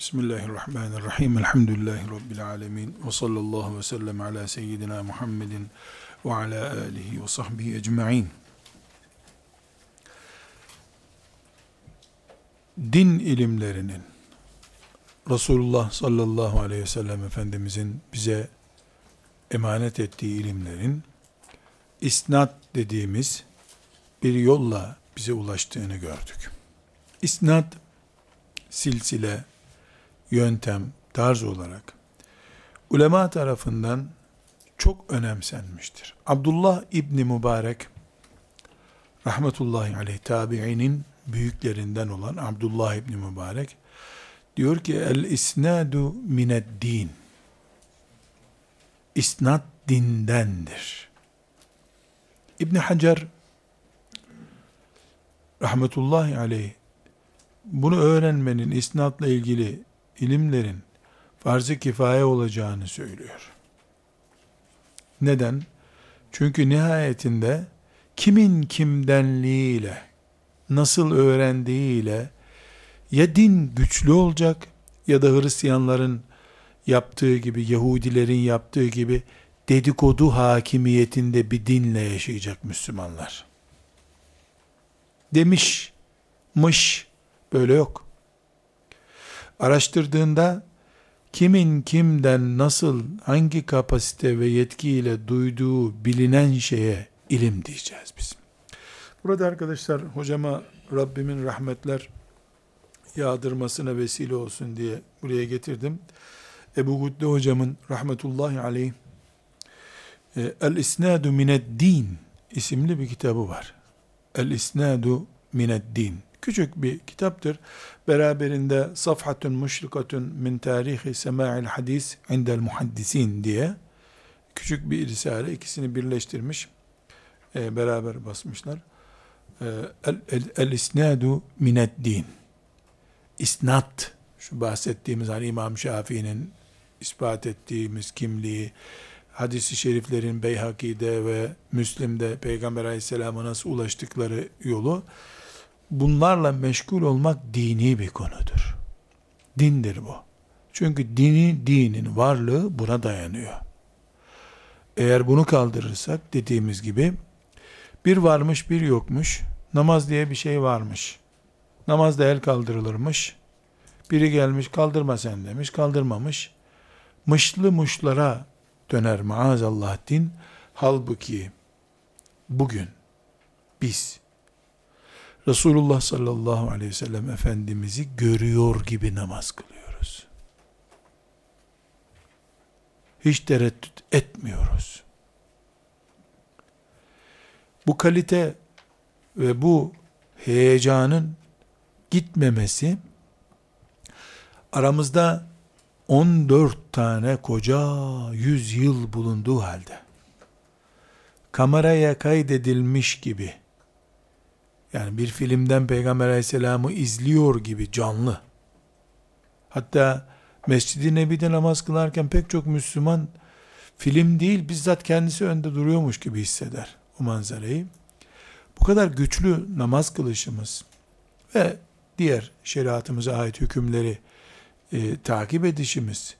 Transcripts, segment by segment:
Bismillahirrahmanirrahim. Elhamdülillahi Rabbil alemin. Ve sallallahu ve sellem ala seyyidina Muhammedin ve ala alihi ve sahbihi ecma'in. Din ilimlerinin Resulullah sallallahu aleyhi ve sellem Efendimizin bize emanet ettiği ilimlerin isnat dediğimiz bir yolla bize ulaştığını gördük. İsnat silsile, yöntem, tarz olarak ulema tarafından çok önemsenmiştir. Abdullah İbni Mübarek rahmetullahi aleyh tabiinin büyüklerinden olan Abdullah İbni Mübarek diyor ki el isnadu mined din isnat dindendir. İbn Hacer rahmetullahi aleyh bunu öğrenmenin isnatla ilgili ilimlerin farz-ı kifaye olacağını söylüyor. Neden? Çünkü nihayetinde kimin kimdenliğiyle, nasıl öğrendiğiyle ya din güçlü olacak ya da Hristiyanların yaptığı gibi, Yahudilerin yaptığı gibi dedikodu hakimiyetinde bir dinle yaşayacak Müslümanlar. Demiş, mış, böyle yok araştırdığında kimin kimden nasıl hangi kapasite ve yetkiyle duyduğu bilinen şeye ilim diyeceğiz biz. Burada arkadaşlar hocama Rabbimin rahmetler yağdırmasına vesile olsun diye buraya getirdim. Ebu Gudde hocamın rahmetullahi aleyh e, El İsnadu Mined Din isimli bir kitabı var. El İsnadu Mined Din. Küçük bir kitaptır. Beraberinde Safhatun Muşrikatun min tarihi sema'il hadis indel muhaddisin diye küçük bir risale ikisini birleştirmiş. E, beraber basmışlar. E, el, el, el isnadu mined din. İsnat şu bahsettiğimiz hani İmam Şafii'nin ispat ettiğimiz kimliği, hadisi şeriflerin Beyhaki'de ve Müslim'de Peygamber aleyhisselama nasıl ulaştıkları yolu bunlarla meşgul olmak dini bir konudur. Dindir bu. Çünkü dini, dinin varlığı buna dayanıyor. Eğer bunu kaldırırsak dediğimiz gibi bir varmış bir yokmuş, namaz diye bir şey varmış. Namazda el kaldırılırmış. Biri gelmiş kaldırma sen demiş, kaldırmamış. Mışlı muşlara döner maazallah din. Halbuki bugün biz Resulullah sallallahu aleyhi ve sellem Efendimiz'i görüyor gibi namaz kılıyoruz. Hiç tereddüt etmiyoruz. Bu kalite ve bu heyecanın gitmemesi aramızda 14 tane koca 100 yıl bulunduğu halde kameraya kaydedilmiş gibi yani bir filmden Peygamber aleyhisselamı izliyor gibi canlı. Hatta Mescid-i Nebi'de namaz kılarken pek çok Müslüman film değil bizzat kendisi önde duruyormuş gibi hisseder o manzarayı. Bu kadar güçlü namaz kılışımız ve diğer şeriatımıza ait hükümleri e, takip edişimiz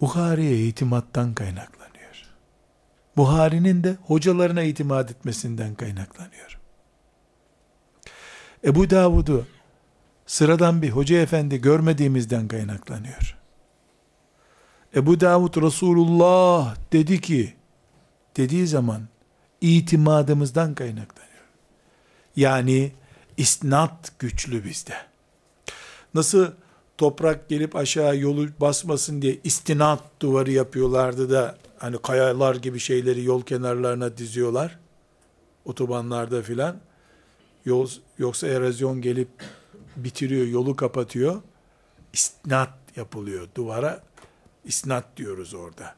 Buhari'ye itimattan kaynaklanıyor. Buhari'nin de hocalarına itimat etmesinden kaynaklanıyor. Ebu Davud'u sıradan bir hoca efendi görmediğimizden kaynaklanıyor. Ebu Davud Resulullah dedi ki, dediği zaman itimadımızdan kaynaklanıyor. Yani isnat güçlü bizde. Nasıl toprak gelip aşağı yolu basmasın diye istinat duvarı yapıyorlardı da hani kayalar gibi şeyleri yol kenarlarına diziyorlar. Otobanlarda filan. Yol, yoksa erozyon gelip bitiriyor, yolu kapatıyor. İsnat yapılıyor duvara. İsnat diyoruz orada.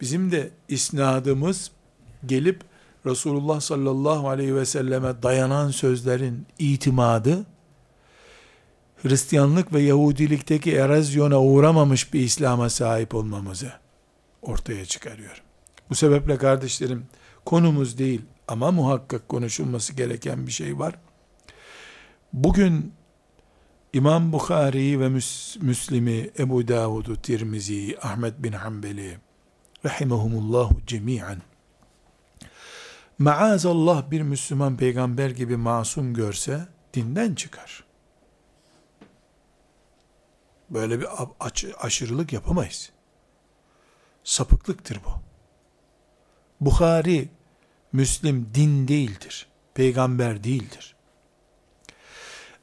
Bizim de isnadımız gelip Resulullah sallallahu aleyhi ve selleme dayanan sözlerin itimadı, Hristiyanlık ve Yahudilikteki erozyona uğramamış bir İslam'a sahip olmamızı ortaya çıkarıyor. Bu sebeple kardeşlerim, konumuz değil ama muhakkak konuşulması gereken bir şey var. Bugün İmam Bukhari ve Müslim'i, Ebu Davud'u, Tirmizi, Ahmet bin Hanbeli, rahimahumullahu cemiyen, maazallah bir Müslüman peygamber gibi masum görse, dinden çıkar. Böyle bir aşırılık yapamayız. Sapıklıktır bu. Bukhari, Müslim din değildir. Peygamber değildir.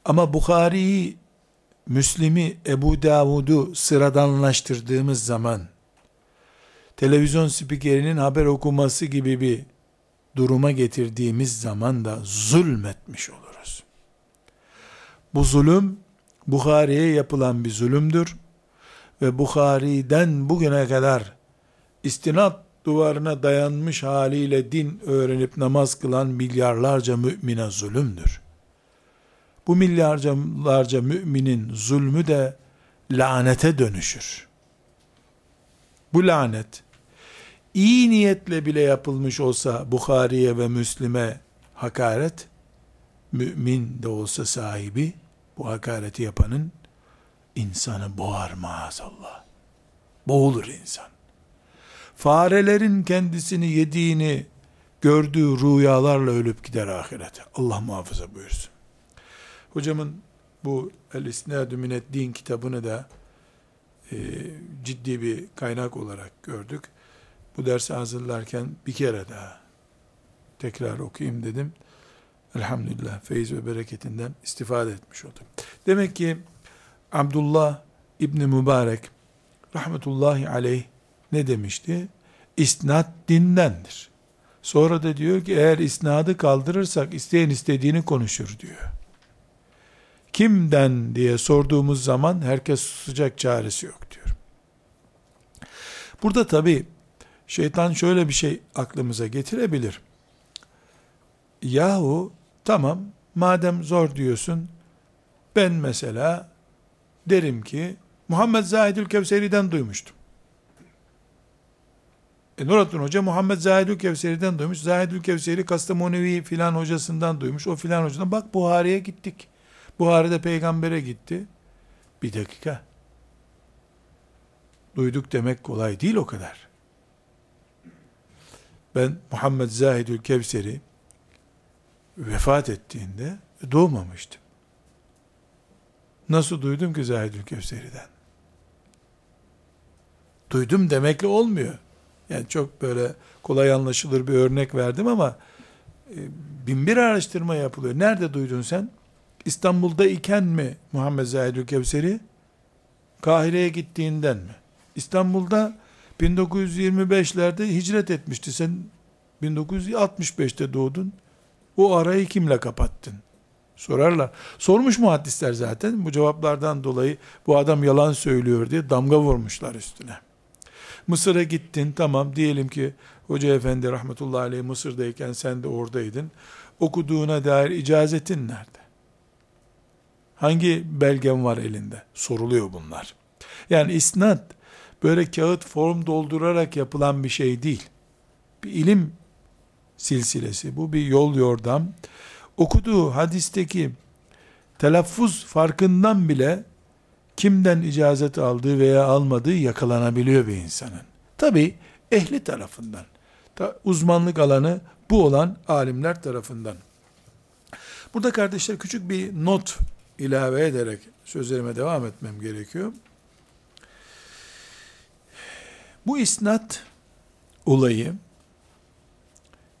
Ama Bukhari'yi, Müslim'i, Ebu Davud'u sıradanlaştırdığımız zaman, televizyon spikerinin haber okuması gibi bir duruma getirdiğimiz zaman da zulmetmiş oluruz. Bu zulüm, Bukhari'ye yapılan bir zulümdür. Ve Bukhari'den bugüne kadar istinat duvarına dayanmış haliyle din öğrenip namaz kılan milyarlarca mümine zulümdür. Bu milyarlarca müminin zulmü de lanete dönüşür. Bu lanet, iyi niyetle bile yapılmış olsa Bukhari'ye ve Müslim'e hakaret, mümin de olsa sahibi, bu hakareti yapanın insanı boğar maazallah. Boğulur insan. Farelerin kendisini yediğini gördüğü rüyalarla ölüp gider ahirete. Allah muhafaza buyursun. Hocamın bu El İsnadü Din kitabını da e, ciddi bir kaynak olarak gördük. Bu dersi hazırlarken bir kere daha tekrar okuyayım dedim. Elhamdülillah feyiz ve bereketinden istifade etmiş oldum. Demek ki Abdullah İbni Mübarek rahmetullahi aleyh ne demişti? İsnat dindendir. Sonra da diyor ki eğer isnadı kaldırırsak isteyen istediğini konuşur diyor. Kimden diye sorduğumuz zaman herkes susacak çaresi yok diyor. Burada tabi şeytan şöyle bir şey aklımıza getirebilir. Yahu tamam madem zor diyorsun ben mesela derim ki Muhammed Zahidül Kevseri'den duymuştum. E Nurattin Hoca Muhammed Zahidül Kevseri'den duymuş. Zahidül Kevseri Kastamonevi filan hocasından duymuş. O filan hocadan. Bak Buhari'ye gittik. Buhari'de peygambere gitti. Bir dakika. Duyduk demek kolay değil o kadar. Ben Muhammed Zahidül Kevseri vefat ettiğinde doğmamıştım. Nasıl duydum ki Zahidül Kevseri'den? Duydum demekle olmuyor. Yani çok böyle kolay anlaşılır bir örnek verdim ama e, bin bir araştırma yapılıyor. Nerede duydun sen? İstanbul'da iken mi Muhammed Zahidül Kevseri? Kahire'ye gittiğinden mi? İstanbul'da 1925'lerde hicret etmişti. Sen 1965'te doğdun. O arayı kimle kapattın? Sorarlar. Sormuş muhaddisler zaten. Bu cevaplardan dolayı bu adam yalan söylüyor diye damga vurmuşlar üstüne. Mısır'a gittin tamam diyelim ki Hoca Efendi rahmetullahi aleyh Mısır'dayken sen de oradaydın. Okuduğuna dair icazetin nerede? Hangi belgen var elinde? Soruluyor bunlar. Yani isnat böyle kağıt form doldurarak yapılan bir şey değil. Bir ilim silsilesi. Bu bir yol yordam. Okuduğu hadisteki telaffuz farkından bile kimden icazet aldığı veya almadığı yakalanabiliyor bir insanın. Tabi ehli tarafından. Uzmanlık alanı bu olan alimler tarafından. Burada kardeşler küçük bir not ilave ederek sözlerime devam etmem gerekiyor. Bu isnat olayı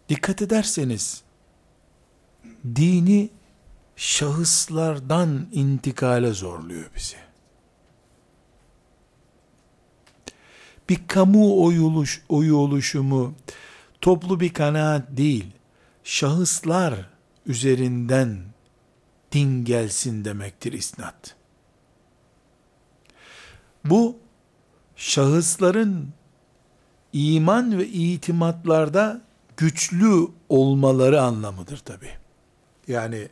dikkat ederseniz dini şahıslardan intikale zorluyor bizi. Bir kamu oyuluş, oyu oluşumu, toplu bir kanaat değil, şahıslar üzerinden din gelsin demektir isnat. Bu, şahısların iman ve itimatlarda güçlü olmaları anlamıdır tabi. Yani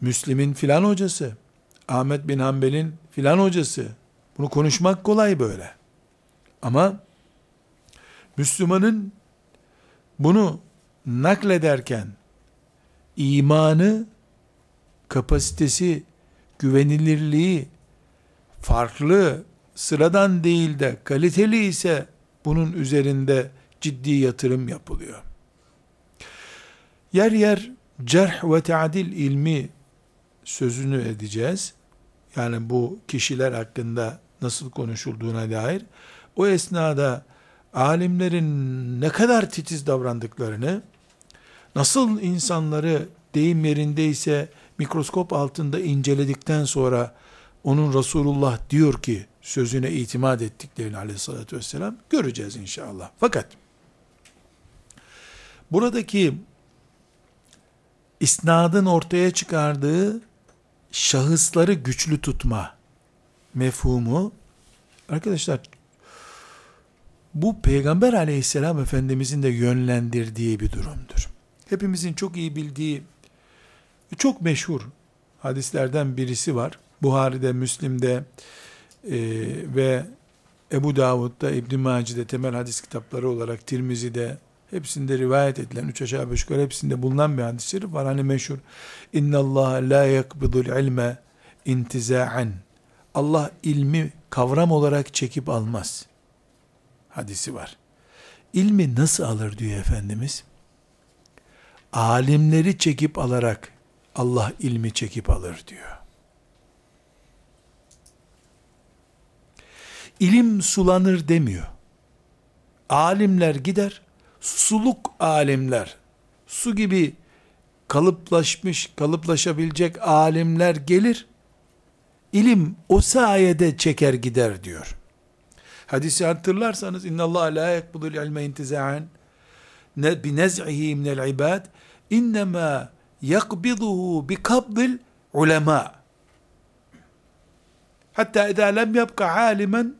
Müslim'in filan hocası, Ahmet bin Hanbel'in filan hocası. Bunu konuşmak kolay böyle. Ama Müslümanın bunu naklederken imanı, kapasitesi güvenilirliği farklı, sıradan değil de kaliteli ise bunun üzerinde ciddi yatırım yapılıyor. Yer yer cerh ve teadil ilmi sözünü edeceğiz. Yani bu kişiler hakkında nasıl konuşulduğuna dair. O esnada alimlerin ne kadar titiz davrandıklarını, nasıl insanları deyim yerindeyse mikroskop altında inceledikten sonra onun Resulullah diyor ki sözüne itimat ettiklerini aleyhissalatü vesselam göreceğiz inşallah. Fakat buradaki isnadın ortaya çıkardığı şahısları güçlü tutma mefhumu arkadaşlar bu peygamber aleyhisselam efendimizin de yönlendirdiği bir durumdur. Hepimizin çok iyi bildiği çok meşhur hadislerden birisi var. Buhari'de, Müslim'de e, ve Ebu Davud'da, İbn-i temel hadis kitapları olarak Tirmizi'de hepsinde rivayet edilen, üç aşağı beş yukarı hepsinde bulunan bir hadis şerif var. Hani meşhur, İnna Allah la yakbidul ilme intiza'an. Allah ilmi kavram olarak çekip almaz. Hadisi var. İlmi nasıl alır diyor Efendimiz? Alimleri çekip alarak Allah ilmi çekip alır diyor. İlim sulanır demiyor. Alimler gider, suluk alimler, su gibi kalıplaşmış, kalıplaşabilecek alimler gelir, ilim o sayede çeker gider diyor. Hadisi hatırlarsanız inna Allah la yakbudul ilme intiza'an. Bi nez'ihi minel ibad innema yakbiduhu bi kabdil ulema. Hatta idâ lem yapka alimen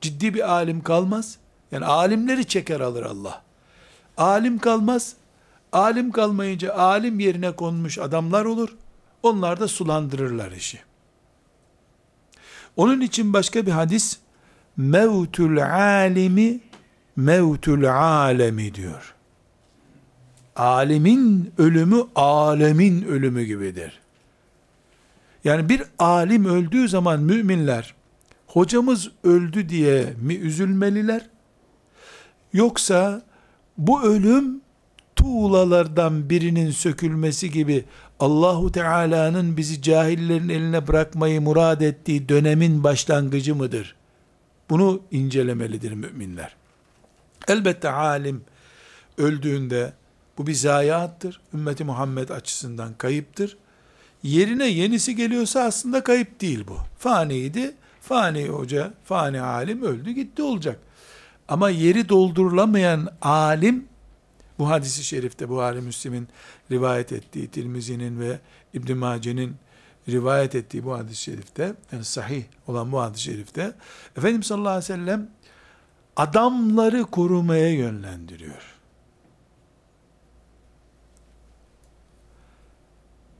ciddi bir alim kalmaz. Yani alimleri çeker alır Allah. Alim kalmaz. Alim kalmayınca alim yerine konmuş adamlar olur. Onlar da sulandırırlar işi. Onun için başka bir hadis mevtul alimi mevtul alemi diyor. Alimin ölümü alemin ölümü gibidir. Yani bir alim öldüğü zaman müminler hocamız öldü diye mi üzülmeliler? Yoksa bu ölüm tuğlalardan birinin sökülmesi gibi Allahu Teala'nın bizi cahillerin eline bırakmayı murad ettiği dönemin başlangıcı mıdır? Bunu incelemelidir müminler. Elbette alim öldüğünde bu bir zayiattır. Ümmeti Muhammed açısından kayıptır. Yerine yenisi geliyorsa aslında kayıp değil bu. Faniydi. Fani hoca, fani alim öldü gitti olacak. Ama yeri doldurulamayan alim bu hadisi şerifte Buhari Müslim'in rivayet ettiği, Tirmizi'nin ve İbn Mace'nin rivayet ettiği bu hadis-i şerifte, yani sahih olan bu hadis-i şerifte, Efendimiz sallallahu aleyhi ve sellem adamları korumaya yönlendiriyor.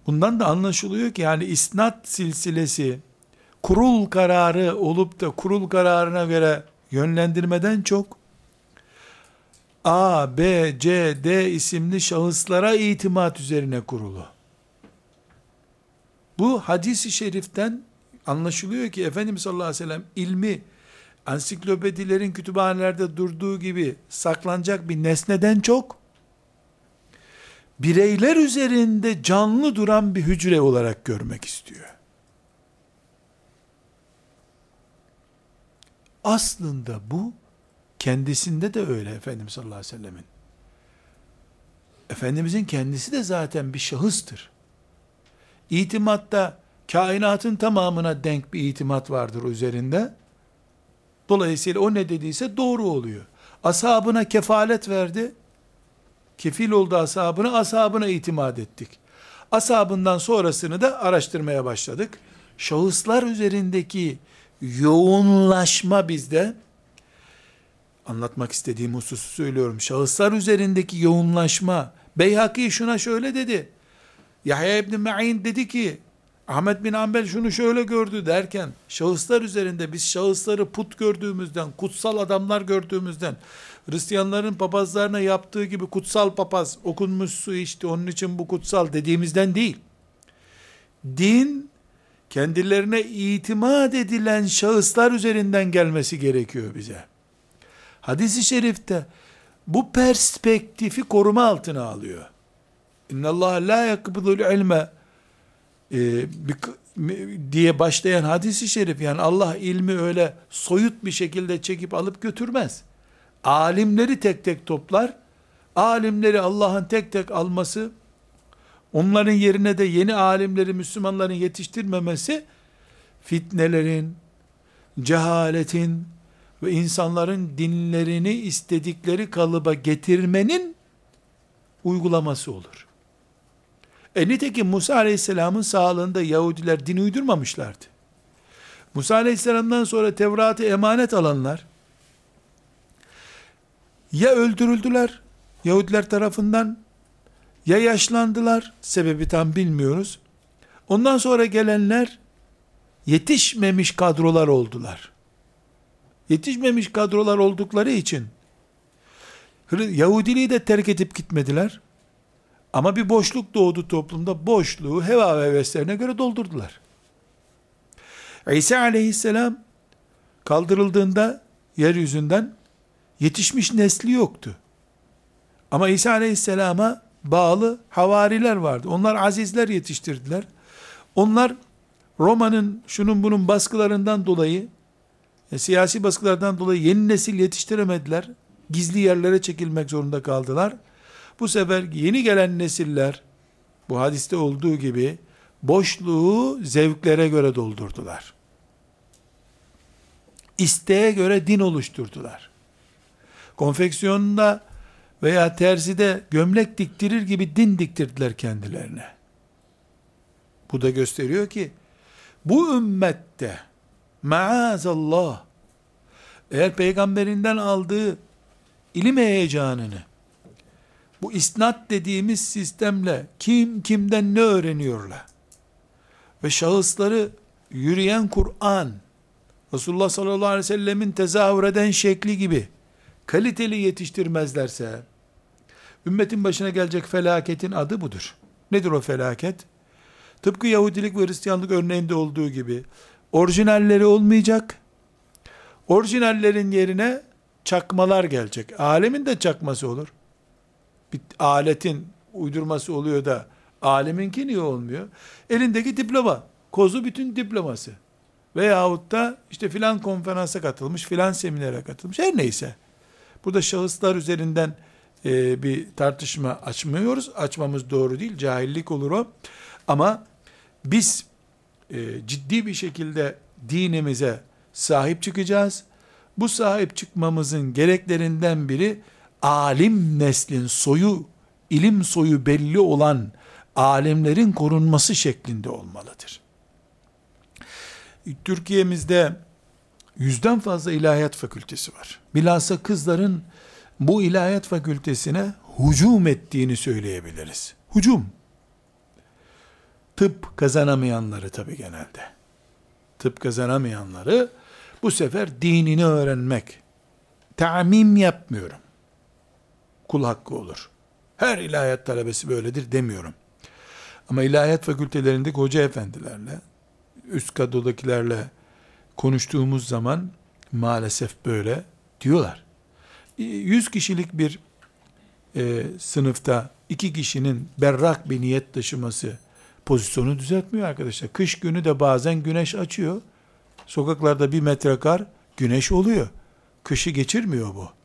Bundan da anlaşılıyor ki yani isnat silsilesi kurul kararı olup da kurul kararına göre yönlendirmeden çok A, B, C, D isimli şahıslara itimat üzerine kurulu. Bu hadisi şeriften anlaşılıyor ki Efendimiz sallallahu aleyhi ve sellem ilmi ansiklopedilerin kütüphanelerde durduğu gibi saklanacak bir nesneden çok bireyler üzerinde canlı duran bir hücre olarak görmek istiyor. Aslında bu kendisinde de öyle Efendimiz sallallahu aleyhi ve sellemin. Efendimizin kendisi de zaten bir şahıstır. İtimatta kainatın tamamına denk bir itimat vardır üzerinde. Dolayısıyla o ne dediyse doğru oluyor. Ashabına kefalet verdi. Kefil oldu ashabına, ashabına itimat ettik. Ashabından sonrasını da araştırmaya başladık. Şahıslar üzerindeki yoğunlaşma bizde, anlatmak istediğim hususu söylüyorum. Şahıslar üzerindeki yoğunlaşma, Beyhaki şuna şöyle dedi. Yahya İbni Ma'in dedi ki, Ahmet bin Ambel şunu şöyle gördü derken, şahıslar üzerinde biz şahısları put gördüğümüzden, kutsal adamlar gördüğümüzden, Hristiyanların papazlarına yaptığı gibi kutsal papaz, okunmuş su içti, onun için bu kutsal dediğimizden değil. Din, kendilerine itimat edilen şahıslar üzerinden gelmesi gerekiyor bize. Hadis-i şerifte bu perspektifi koruma altına alıyor. İnna Allah la yakbudul ilme e, diye başlayan hadisi şerif yani Allah ilmi öyle soyut bir şekilde çekip alıp götürmez. Alimleri tek tek toplar. Alimleri Allah'ın tek tek alması, onların yerine de yeni alimleri Müslümanların yetiştirmemesi fitnelerin, cehaletin ve insanların dinlerini istedikleri kalıba getirmenin uygulaması olur. E nitekim Musa Aleyhisselam'ın sağlığında Yahudiler din uydurmamışlardı. Musa Aleyhisselam'dan sonra Tevrat'ı emanet alanlar ya öldürüldüler Yahudiler tarafından ya yaşlandılar sebebi tam bilmiyoruz. Ondan sonra gelenler yetişmemiş kadrolar oldular. Yetişmemiş kadrolar oldukları için Yahudiliği de terk edip gitmediler. Ama bir boşluk doğdu toplumda. Boşluğu heva ve heveslerine göre doldurdular. İsa aleyhisselam kaldırıldığında yeryüzünden yetişmiş nesli yoktu. Ama İsa aleyhisselama bağlı havariler vardı. Onlar azizler yetiştirdiler. Onlar Roma'nın şunun bunun baskılarından dolayı, e, siyasi baskılardan dolayı yeni nesil yetiştiremediler. Gizli yerlere çekilmek zorunda kaldılar. Bu sefer yeni gelen nesiller bu hadiste olduğu gibi boşluğu zevklere göre doldurdular. İsteğe göre din oluşturdular. Konfeksiyonunda veya terzide gömlek diktirir gibi din diktirdiler kendilerine. Bu da gösteriyor ki bu ümmette maazallah eğer peygamberinden aldığı ilim heyecanını bu isnat dediğimiz sistemle kim kimden ne öğreniyorlar ve şahısları yürüyen Kur'an Resulullah sallallahu aleyhi ve sellemin tezahür eden şekli gibi kaliteli yetiştirmezlerse ümmetin başına gelecek felaketin adı budur. Nedir o felaket? Tıpkı Yahudilik ve Hristiyanlık örneğinde olduğu gibi orijinalleri olmayacak. Orijinallerin yerine çakmalar gelecek. Alemin de çakması olur bir aletin uydurması oluyor da aleminki niye olmuyor? Elindeki diploma, kozu bütün diploması. Veyahut da işte filan konferansa katılmış, filan seminere katılmış, her neyse. Burada şahıslar üzerinden e, bir tartışma açmıyoruz. Açmamız doğru değil, cahillik olur o. Ama biz e, ciddi bir şekilde dinimize sahip çıkacağız. Bu sahip çıkmamızın gereklerinden biri, alim neslin soyu, ilim soyu belli olan alimlerin korunması şeklinde olmalıdır. Türkiye'mizde yüzden fazla ilahiyat fakültesi var. Bilhassa kızların bu ilahiyat fakültesine hücum ettiğini söyleyebiliriz. Hücum. Tıp kazanamayanları tabi genelde. Tıp kazanamayanları bu sefer dinini öğrenmek. Tamim yapmıyorum kul hakkı olur. Her ilahiyat talebesi böyledir demiyorum. Ama ilahiyat fakültelerindeki hoca efendilerle, üst kadrodakilerle konuştuğumuz zaman maalesef böyle diyorlar. 100 kişilik bir e, sınıfta iki kişinin berrak bir niyet taşıması pozisyonu düzeltmiyor arkadaşlar. Kış günü de bazen güneş açıyor. Sokaklarda bir metre kar güneş oluyor. Kışı geçirmiyor bu.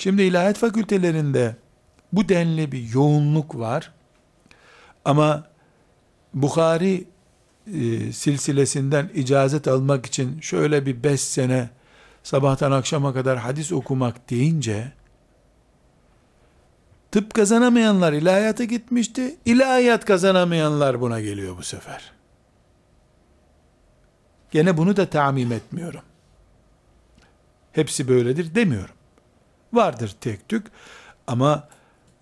Şimdi ilahiyat fakültelerinde bu denli bir yoğunluk var. Ama Bukhari e, silsilesinden icazet almak için şöyle bir beş sene sabahtan akşama kadar hadis okumak deyince tıp kazanamayanlar ilahiyata gitmişti. İlahiyat kazanamayanlar buna geliyor bu sefer. Gene bunu da tamim etmiyorum. Hepsi böyledir demiyorum. Vardır tek tük ama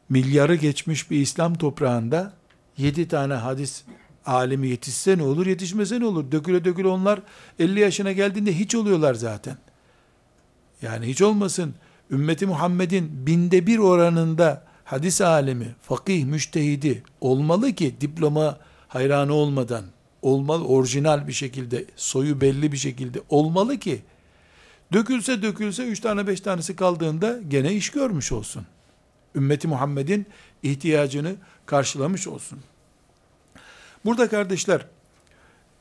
milyarı geçmiş bir İslam toprağında yedi tane hadis alimi yetişse ne olur, yetişmese ne olur? Döküle döküle onlar 50 yaşına geldiğinde hiç oluyorlar zaten. Yani hiç olmasın ümmeti Muhammed'in binde bir oranında hadis alemi, fakih, müştehidi olmalı ki diploma hayranı olmadan olmalı, orijinal bir şekilde, soyu belli bir şekilde olmalı ki, dökülse dökülse üç tane beş tanesi kaldığında gene iş görmüş olsun. Ümmeti Muhammed'in ihtiyacını karşılamış olsun. Burada kardeşler,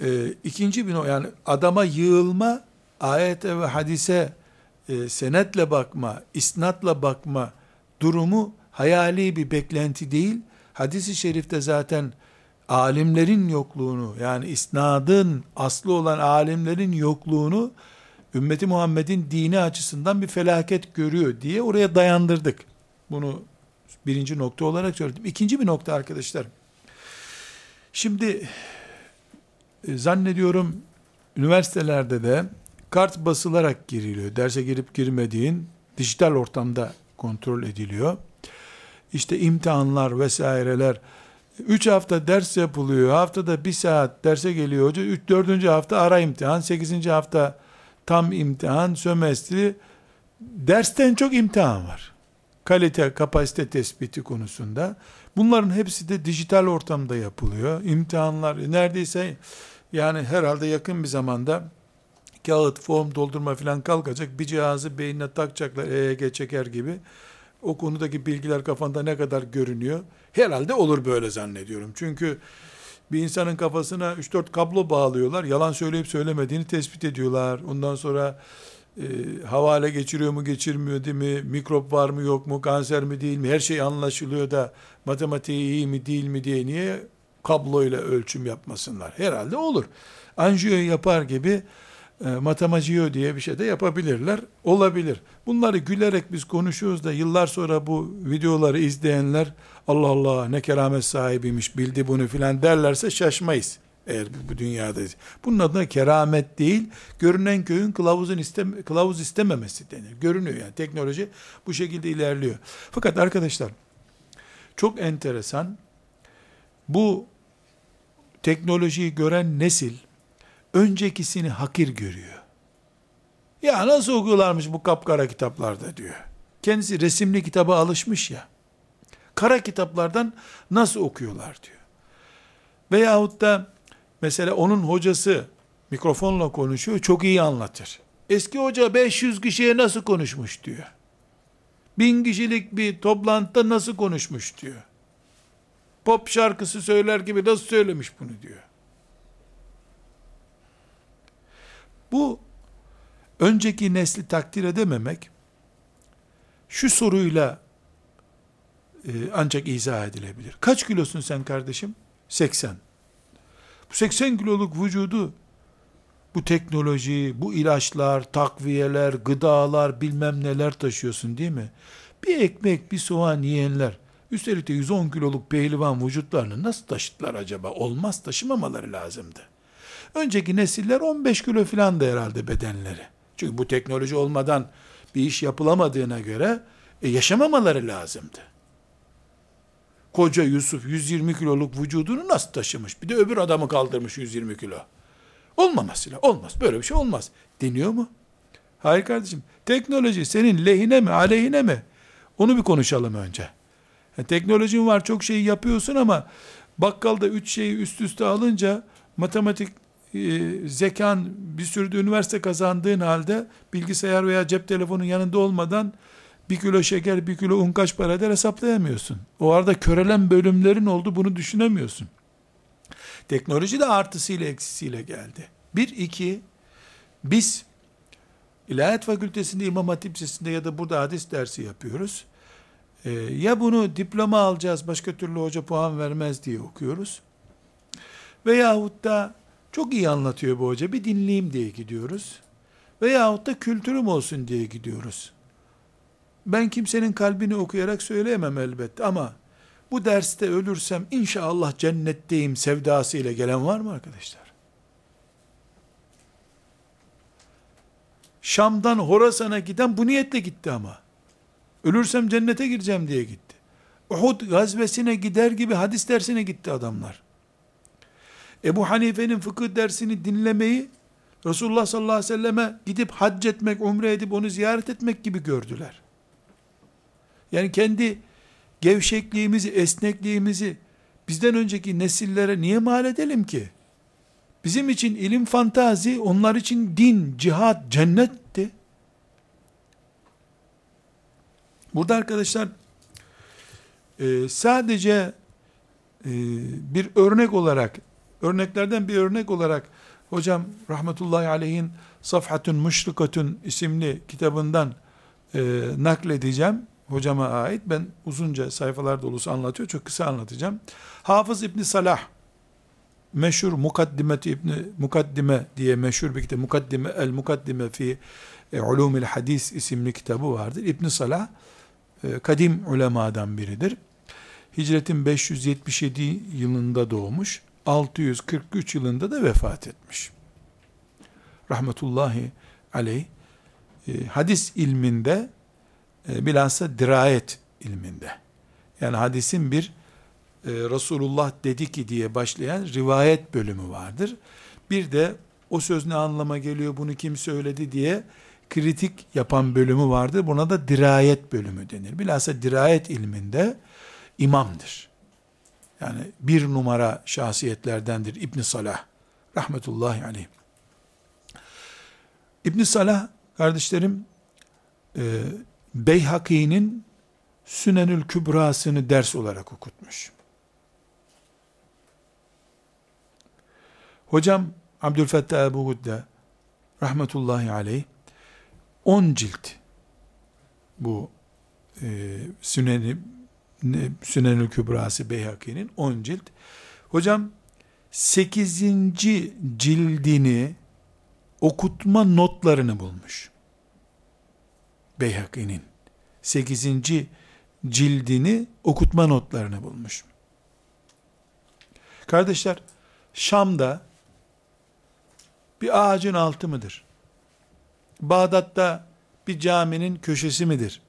e, ikinci bir yani adama yığılma, ayete ve hadise e, senetle bakma, isnatla bakma durumu hayali bir beklenti değil. Hadis-i şerifte zaten alimlerin yokluğunu yani isnadın aslı olan alimlerin yokluğunu ümmeti Muhammed'in dini açısından bir felaket görüyor diye oraya dayandırdık. Bunu birinci nokta olarak söyledim. İkinci bir nokta arkadaşlar. Şimdi e, zannediyorum üniversitelerde de kart basılarak giriliyor. Derse girip girmediğin dijital ortamda kontrol ediliyor. İşte imtihanlar vesaireler 3 hafta ders yapılıyor. Haftada bir saat derse geliyor hoca. 3 4. hafta ara imtihan, 8. hafta tam imtihan, sömestri. Dersten çok imtihan var. Kalite, kapasite tespiti konusunda. Bunların hepsi de dijital ortamda yapılıyor. İmtihanlar neredeyse yani herhalde yakın bir zamanda kağıt, form doldurma falan kalkacak. Bir cihazı beynine takacaklar EEG çeker gibi. O konudaki bilgiler kafanda ne kadar görünüyor? Herhalde olur böyle zannediyorum. Çünkü bir insanın kafasına 3-4 kablo bağlıyorlar. Yalan söyleyip söylemediğini tespit ediyorlar. Ondan sonra e, havale geçiriyor mu geçirmiyor değil mi? Mikrop var mı yok mu? Kanser mi değil mi? Her şey anlaşılıyor da matematiği iyi mi değil mi diye niye kabloyla ölçüm yapmasınlar? Herhalde olur. Anjiyo yapar gibi e, matematiği diye bir şey de yapabilirler. Olabilir. Bunları gülerek biz konuşuyoruz da yıllar sonra bu videoları izleyenler Allah Allah ne keramet sahibiymiş bildi bunu filan derlerse şaşmayız. Eğer bu dünyadayız. Bunun adına keramet değil, görünen köyün kılavuzun istem kılavuz istememesi denir. Görünüyor yani teknoloji bu şekilde ilerliyor. Fakat arkadaşlar çok enteresan bu teknolojiyi gören nesil öncekisini hakir görüyor. Ya nasıl okuyorlarmış bu kapkara kitaplarda diyor. Kendisi resimli kitaba alışmış ya. Kara kitaplardan nasıl okuyorlar diyor. Veyahut da mesela onun hocası mikrofonla konuşuyor, çok iyi anlatır. Eski hoca 500 kişiye nasıl konuşmuş diyor. Bin kişilik bir toplantıda nasıl konuşmuş diyor. Pop şarkısı söyler gibi nasıl söylemiş bunu diyor. Bu önceki nesli takdir edememek şu soruyla e, ancak izah edilebilir. Kaç kilosun sen kardeşim? 80. Bu 80 kiloluk vücudu bu teknoloji, bu ilaçlar, takviyeler, gıdalar bilmem neler taşıyorsun değil mi? Bir ekmek, bir soğan yiyenler, üstelik de 110 kiloluk pehlivan vücutlarını nasıl taşıtlar acaba? Olmaz taşımamaları lazımdı. Önceki nesiller 15 kilo filan da herhalde bedenleri. Çünkü bu teknoloji olmadan bir iş yapılamadığına göre e, yaşamamaları lazımdı. Koca Yusuf 120 kiloluk vücudunu nasıl taşımış? Bir de öbür adamı kaldırmış 120 kilo. Olmamasıyla olmaz. Böyle bir şey olmaz. Deniyor mu? Hayır kardeşim. Teknoloji senin lehine mi, aleyhine mi? Onu bir konuşalım önce. Yani teknolojin var, çok şeyi yapıyorsun ama bakkalda üç şeyi üst üste alınca matematik e, zekan bir sürü üniversite kazandığın halde bilgisayar veya cep telefonu yanında olmadan bir kilo şeker, bir kilo un kaç para eder hesaplayamıyorsun. O arada körelen bölümlerin oldu bunu düşünemiyorsun. Teknoloji de artısıyla eksisiyle geldi. Bir, iki, biz İlahiyat Fakültesinde, İmam Hatip Lisesi'nde ya da burada hadis dersi yapıyoruz. Ee, ya bunu diploma alacağız, başka türlü hoca puan vermez diye okuyoruz. Veyahut da çok iyi anlatıyor bu hoca, bir dinleyeyim diye gidiyoruz. Veyahut da kültürüm olsun diye gidiyoruz. Ben kimsenin kalbini okuyarak söyleyemem elbette ama bu derste ölürsem inşallah cennetteyim sevdası ile gelen var mı arkadaşlar? Şam'dan Horasan'a giden bu niyetle gitti ama. Ölürsem cennete gireceğim diye gitti. Uhud gazvesine gider gibi hadis dersine gitti adamlar. Ebu Hanife'nin fıkıh dersini dinlemeyi Resulullah sallallahu aleyhi ve selleme gidip hac etmek, umre edip onu ziyaret etmek gibi gördüler. Yani kendi gevşekliğimizi, esnekliğimizi bizden önceki nesillere niye mal edelim ki? Bizim için ilim fantazi, onlar için din, cihat, cennetti. Burada arkadaşlar e, sadece e, bir örnek olarak, örneklerden bir örnek olarak hocam rahmetullahi aleyhin Safhatun Müşrikatun isimli kitabından e, nakledeceğim. Hocama ait. Ben uzunca sayfalar dolusu anlatıyor. Çok kısa anlatacağım. Hafız İbni Salah meşhur Mukaddimet İbni Mukaddime diye meşhur bir kitap. Mukaddime el Mukaddime fi e, Ulumil Hadis isimli kitabı vardır. İbn Salah e, kadim ulemadan biridir. Hicretin 577 yılında doğmuş. 643 yılında da vefat etmiş. Rahmetullahi aleyh. E, hadis ilminde e, bilhassa dirayet ilminde. Yani hadisin bir e, Resulullah dedi ki diye başlayan rivayet bölümü vardır. Bir de o söz ne anlama geliyor bunu kim söyledi diye kritik yapan bölümü vardır. Buna da dirayet bölümü denir. Bilhassa dirayet ilminde imamdır. Yani bir numara şahsiyetlerdendir İbn Salah rahmetullahi aleyh. İbn Salah kardeşlerim e, Beyhaki'nin Sünenül Kübrasını ders olarak okutmuş. Hocam Abdülfettah Ebu Hudde rahmetullahi aleyh 10 cilt bu e, Süneni Sünenül Kübrası Beyhaki'nin 10 cilt. Hocam 8. cildini okutma notlarını bulmuş. Beyhaki'nin 8. cildini okutma notlarını bulmuş. Kardeşler, Şam'da bir ağacın altı mıdır? Bağdat'ta bir caminin köşesi midir?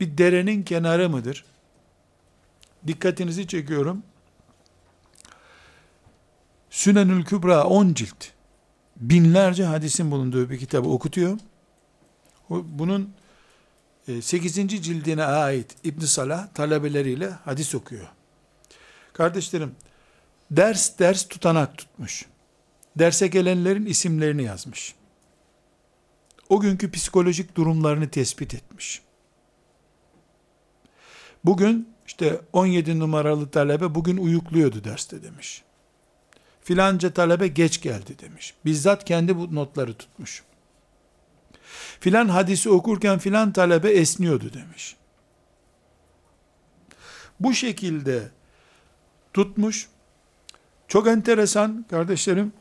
Bir derenin kenarı mıdır? Dikkatinizi çekiyorum. Sünenül Kübra 10 cilt. Binlerce hadisin bulunduğu bir kitabı okutuyor. Bunun 8. E, cildine ait İbn Salah talebeleriyle hadis okuyor. Kardeşlerim, ders ders tutanak tutmuş. Derse gelenlerin isimlerini yazmış. O günkü psikolojik durumlarını tespit etmiş. Bugün işte 17 numaralı talebe bugün uyukluyordu derste demiş. Filanca talebe geç geldi demiş. Bizzat kendi bu notları tutmuş. Filan hadisi okurken filan talebe esniyordu demiş. Bu şekilde tutmuş. Çok enteresan kardeşlerim.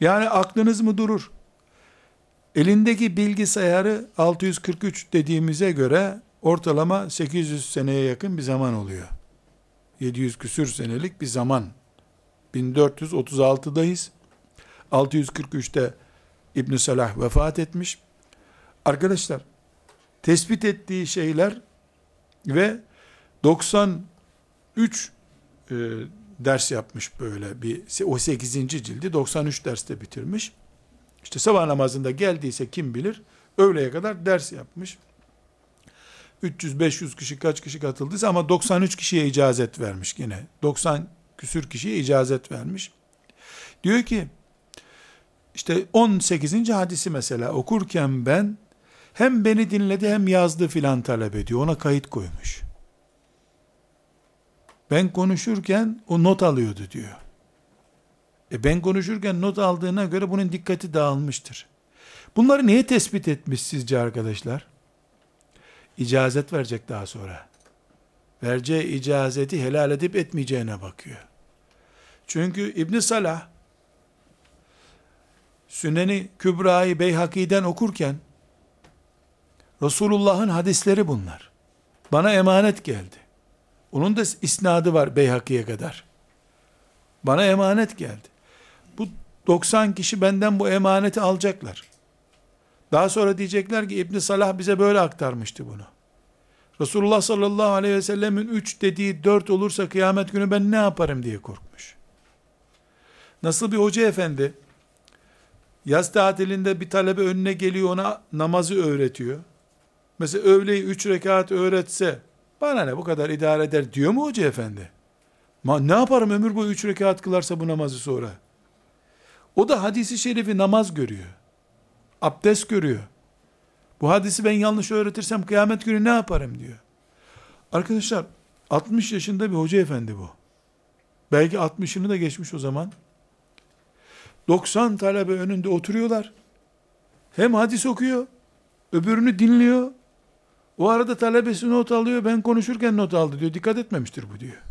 Yani aklınız mı durur? Elindeki bilgisayarı 643 dediğimize göre ortalama 800 seneye yakın bir zaman oluyor. 700 küsür senelik bir zaman. 1436'dayız. 643'te İbn Salah vefat etmiş. Arkadaşlar tespit ettiği şeyler ve 93 e, ders yapmış böyle bir o 8. cildi 93 derste bitirmiş. İşte sabah namazında geldiyse kim bilir öğleye kadar ders yapmış. 300-500 kişi kaç kişi katıldıysa ama 93 kişiye icazet vermiş yine. 90 küsür kişiye icazet vermiş. Diyor ki işte 18. hadisi mesela okurken ben hem beni dinledi hem yazdı filan talep ediyor. Ona kayıt koymuş. Ben konuşurken o not alıyordu diyor. E ben konuşurken not aldığına göre bunun dikkati dağılmıştır. Bunları niye tespit etmiş sizce arkadaşlar? İcazet verecek daha sonra. Vereceği icazeti helal edip etmeyeceğine bakıyor. Çünkü İbn Salah Süneni Kübra'yı Beyhaki'den okurken Resulullah'ın hadisleri bunlar. Bana emanet geldi. Onun da isnadı var Beyhaki'ye kadar. Bana emanet geldi. Bu 90 kişi benden bu emaneti alacaklar. Daha sonra diyecekler ki İbn Salah bize böyle aktarmıştı bunu. Resulullah sallallahu aleyhi ve sellemin 3 dediği 4 olursa kıyamet günü ben ne yaparım diye korkmuş. Nasıl bir hoca efendi yaz tatilinde bir talebe önüne geliyor ona namazı öğretiyor. Mesela öğleyi 3 rekat öğretse bana ne bu kadar idare eder diyor mu hoca efendi? Ma, ne yaparım ömür boyu üç rekat kılarsa bu namazı sonra? O da hadisi şerifi namaz görüyor. Abdest görüyor. Bu hadisi ben yanlış öğretirsem kıyamet günü ne yaparım diyor. Arkadaşlar 60 yaşında bir hoca efendi bu. Belki 60'ını da geçmiş o zaman. 90 talebe önünde oturuyorlar. Hem hadis okuyor, öbürünü dinliyor. O arada talebesi not alıyor, ben konuşurken not aldı diyor. Dikkat etmemiştir bu diyor.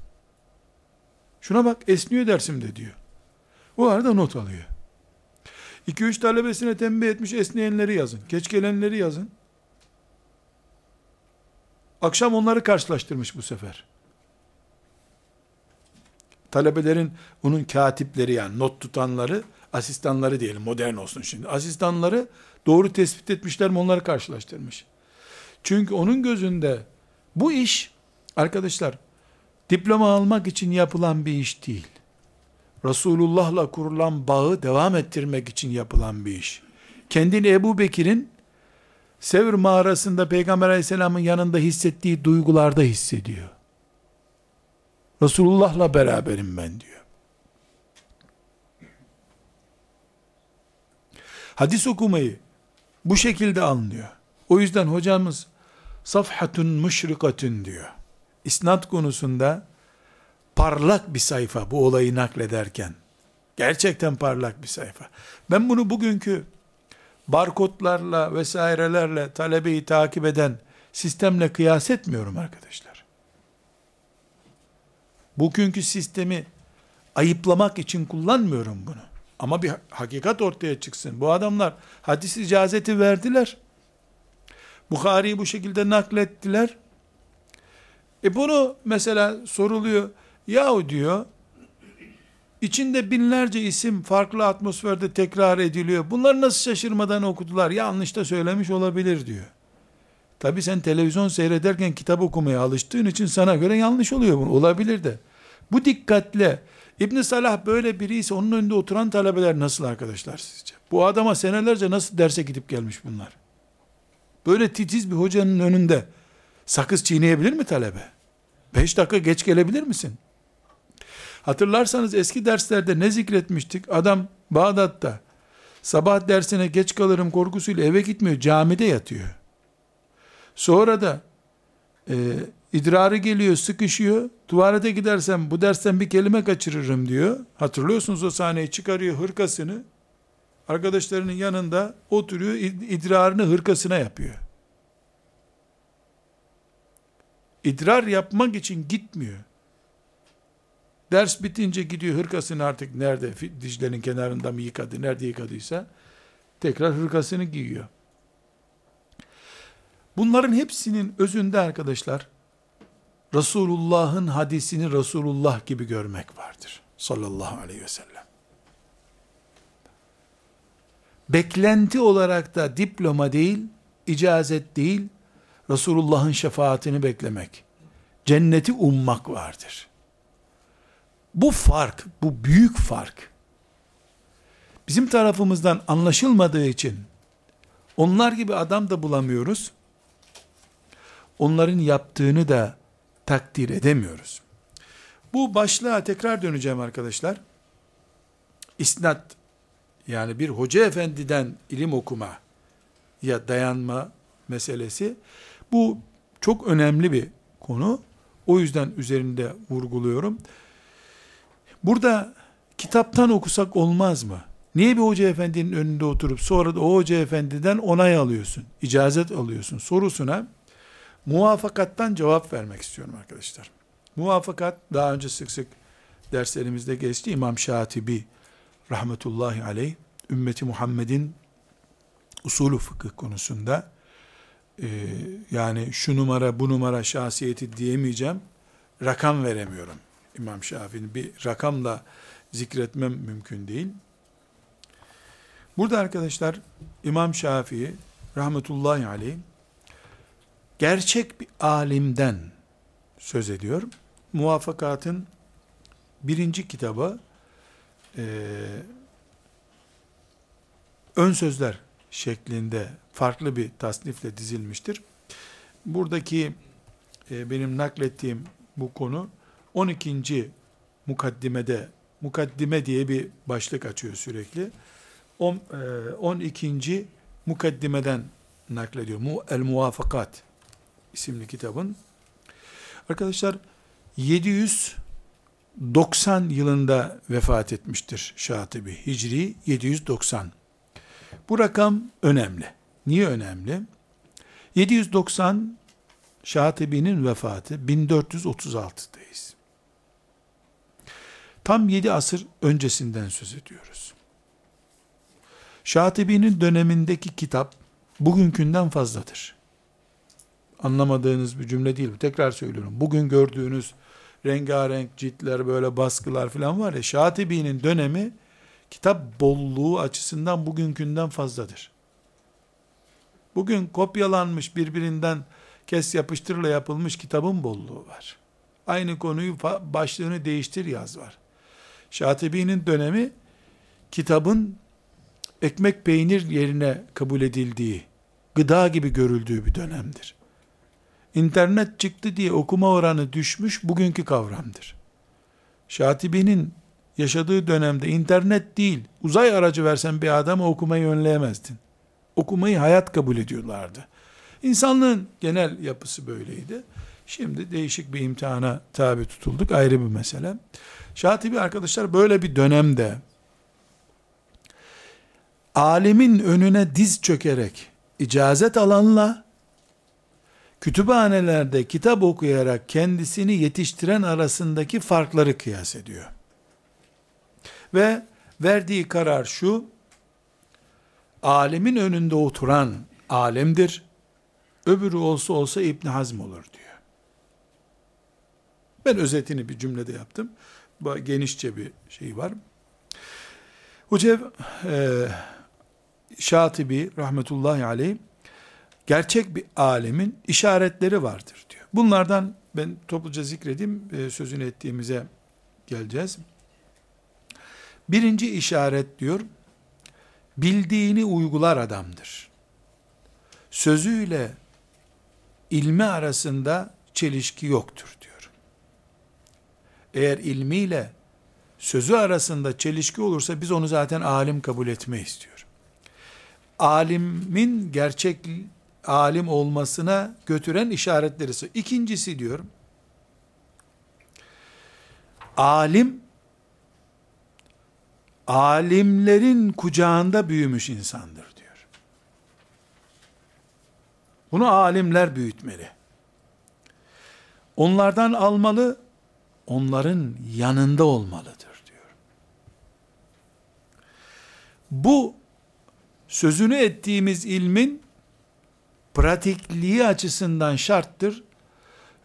Şuna bak esniyor dersimde diyor. O arada not alıyor. 2-3 talebesine tembih etmiş esneyenleri yazın. Geç gelenleri yazın. Akşam onları karşılaştırmış bu sefer. Talebelerin onun katipleri yani not tutanları, asistanları diyelim modern olsun şimdi. Asistanları doğru tespit etmişler mi onları karşılaştırmış. Çünkü onun gözünde bu iş arkadaşlar diploma almak için yapılan bir iş değil. Resulullah'la kurulan bağı devam ettirmek için yapılan bir iş. Kendini Ebu Bekir'in Sevr mağarasında Peygamber aleyhisselamın yanında hissettiği duygularda hissediyor. Resulullah'la beraberim ben diyor. Hadis okumayı bu şekilde anlıyor. O yüzden hocamız safhatun müşrikatun diyor. İsnat konusunda parlak bir sayfa bu olayı naklederken. Gerçekten parlak bir sayfa. Ben bunu bugünkü barkodlarla vesairelerle talebeyi takip eden sistemle kıyas etmiyorum arkadaşlar. Bugünkü sistemi ayıplamak için kullanmıyorum bunu. Ama bir hakikat ortaya çıksın. Bu adamlar hadis icazeti verdiler. Bukhari'yi bu şekilde naklettiler. E bunu mesela soruluyor. Yahu diyor, içinde binlerce isim farklı atmosferde tekrar ediliyor. Bunları nasıl şaşırmadan okudular? Yanlış da söylemiş olabilir diyor. Tabi sen televizyon seyrederken kitap okumaya alıştığın için sana göre yanlış oluyor bu. Olabilir de. Bu dikkatle İbn Salah böyle biri ise onun önünde oturan talebeler nasıl arkadaşlar sizce? Bu adama senelerce nasıl derse gidip gelmiş bunlar? Böyle titiz bir hocanın önünde sakız çiğneyebilir mi talebe? Beş dakika geç gelebilir misin? Hatırlarsanız eski derslerde ne zikretmiştik? Adam Bağdat'ta sabah dersine geç kalırım korkusuyla eve gitmiyor, camide yatıyor. Sonra da e, idrarı geliyor, sıkışıyor. Tuvalete gidersem bu dersten bir kelime kaçırırım diyor. Hatırlıyorsunuz o sahneyi çıkarıyor hırkasını. Arkadaşlarının yanında oturuyor, idrarını hırkasına yapıyor. İdrar yapmak için gitmiyor. Ders bitince gidiyor hırkasını artık nerede Dicle'nin kenarında mı yıkadı, nerede yıkadıysa tekrar hırkasını giyiyor. Bunların hepsinin özünde arkadaşlar Resulullah'ın hadisini Resulullah gibi görmek vardır. Sallallahu aleyhi ve sellem. Beklenti olarak da diploma değil, icazet değil, Resulullah'ın şefaatini beklemek, cenneti ummak vardır. Bu fark, bu büyük fark, bizim tarafımızdan anlaşılmadığı için, onlar gibi adam da bulamıyoruz, onların yaptığını da takdir edemiyoruz. Bu başlığa tekrar döneceğim arkadaşlar. İsnat, yani bir hoca efendiden ilim okuma ya dayanma meselesi, bu çok önemli bir konu. O yüzden üzerinde vurguluyorum. Burada kitaptan okusak olmaz mı? Niye bir hoca efendinin önünde oturup sonra da o hoca efendiden onay alıyorsun, icazet alıyorsun sorusuna muvafakattan cevap vermek istiyorum arkadaşlar. Muvafakat daha önce sık sık derslerimizde geçti. İmam Şatibi rahmetullahi aleyh ümmeti Muhammed'in usulü fıkıh konusunda e, yani şu numara bu numara şahsiyeti diyemeyeceğim. Rakam veremiyorum. İmam Şafii'nin bir rakamla zikretmem mümkün değil. Burada arkadaşlar İmam Şafii rahmetullahi aleyh gerçek bir alimden söz ediyor. Muvafakatın birinci kitabı e, ön sözler şeklinde farklı bir tasnifle dizilmiştir. Buradaki e, benim naklettiğim bu konu 12. mukaddimede mukaddime diye bir başlık açıyor sürekli. 12. E, mukaddimeden naklediyor. El Muvafakat isimli kitabın. Arkadaşlar 790 yılında vefat etmiştir Şatibi. Hicri 790. Bu rakam önemli. Niye önemli? 790 Şatibi'nin vefatı 1436'dayız. Tam 7 asır öncesinden söz ediyoruz. Şatibi'nin dönemindeki kitap bugünkünden fazladır. Anlamadığınız bir cümle değil. Tekrar söylüyorum. Bugün gördüğünüz rengarenk ciltler böyle baskılar falan var ya Şatibi'nin dönemi kitap bolluğu açısından bugünkünden fazladır. Bugün kopyalanmış birbirinden kes yapıştırla yapılmış kitabın bolluğu var. Aynı konuyu başlığını değiştir yaz var. Şatibi'nin dönemi kitabın ekmek peynir yerine kabul edildiği, gıda gibi görüldüğü bir dönemdir. İnternet çıktı diye okuma oranı düşmüş bugünkü kavramdır. Şatibi'nin yaşadığı dönemde internet değil, uzay aracı versen bir adamı okumayı önleyemezdin. Okumayı hayat kabul ediyorlardı. İnsanlığın genel yapısı böyleydi. Şimdi değişik bir imtihana tabi tutulduk ayrı bir mesele. Şatibi arkadaşlar böyle bir dönemde alimin önüne diz çökerek icazet alanla kütüphanelerde kitap okuyarak kendisini yetiştiren arasındaki farkları kıyas ediyor. Ve verdiği karar şu, alimin önünde oturan alemdir, öbürü olsa olsa İbn Hazm olur diyor. Ben özetini bir cümlede yaptım. Bu genişçe bir şey var. Hucev e, Şatibi rahmetullahi aleyh gerçek bir alemin işaretleri vardır diyor. Bunlardan ben topluca zikredeyim, e, sözünü ettiğimize geleceğiz. Birinci işaret diyor, bildiğini uygular adamdır. Sözüyle ilmi arasında çelişki yoktur diyor. Eğer ilmiyle sözü arasında çelişki olursa biz onu zaten alim kabul etmeyiz diyor. Alimin gerçek alim olmasına götüren işaretleri. İkincisi diyorum, alim alimlerin kucağında büyümüş insandır diyor. Bunu alimler büyütmeli. Onlardan almalı, onların yanında olmalıdır diyor. Bu sözünü ettiğimiz ilmin pratikliği açısından şarttır.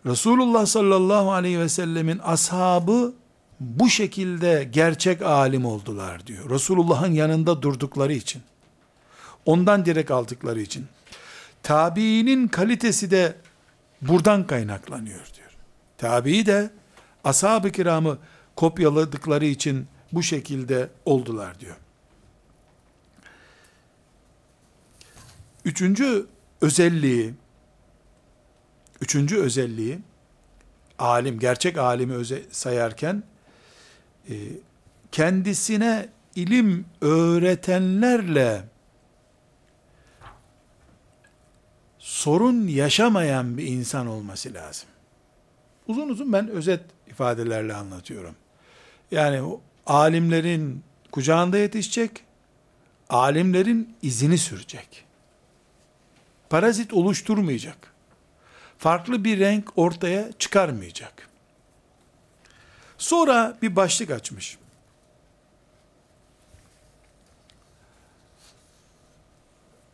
Resulullah sallallahu aleyhi ve sellemin ashabı bu şekilde gerçek alim oldular diyor. Resulullah'ın yanında durdukları için. Ondan direkt aldıkları için. Tabiinin kalitesi de buradan kaynaklanıyor diyor. Tabii de ashab-ı kiramı kopyaladıkları için bu şekilde oldular diyor. Üçüncü özelliği, üçüncü özelliği, alim, gerçek alimi öze, sayarken, e, kendisine ilim öğretenlerle sorun yaşamayan bir insan olması lazım. Uzun uzun ben özet ifadelerle anlatıyorum. Yani alimlerin kucağında yetişecek, alimlerin izini sürecek parazit oluşturmayacak. Farklı bir renk ortaya çıkarmayacak. Sonra bir başlık açmış.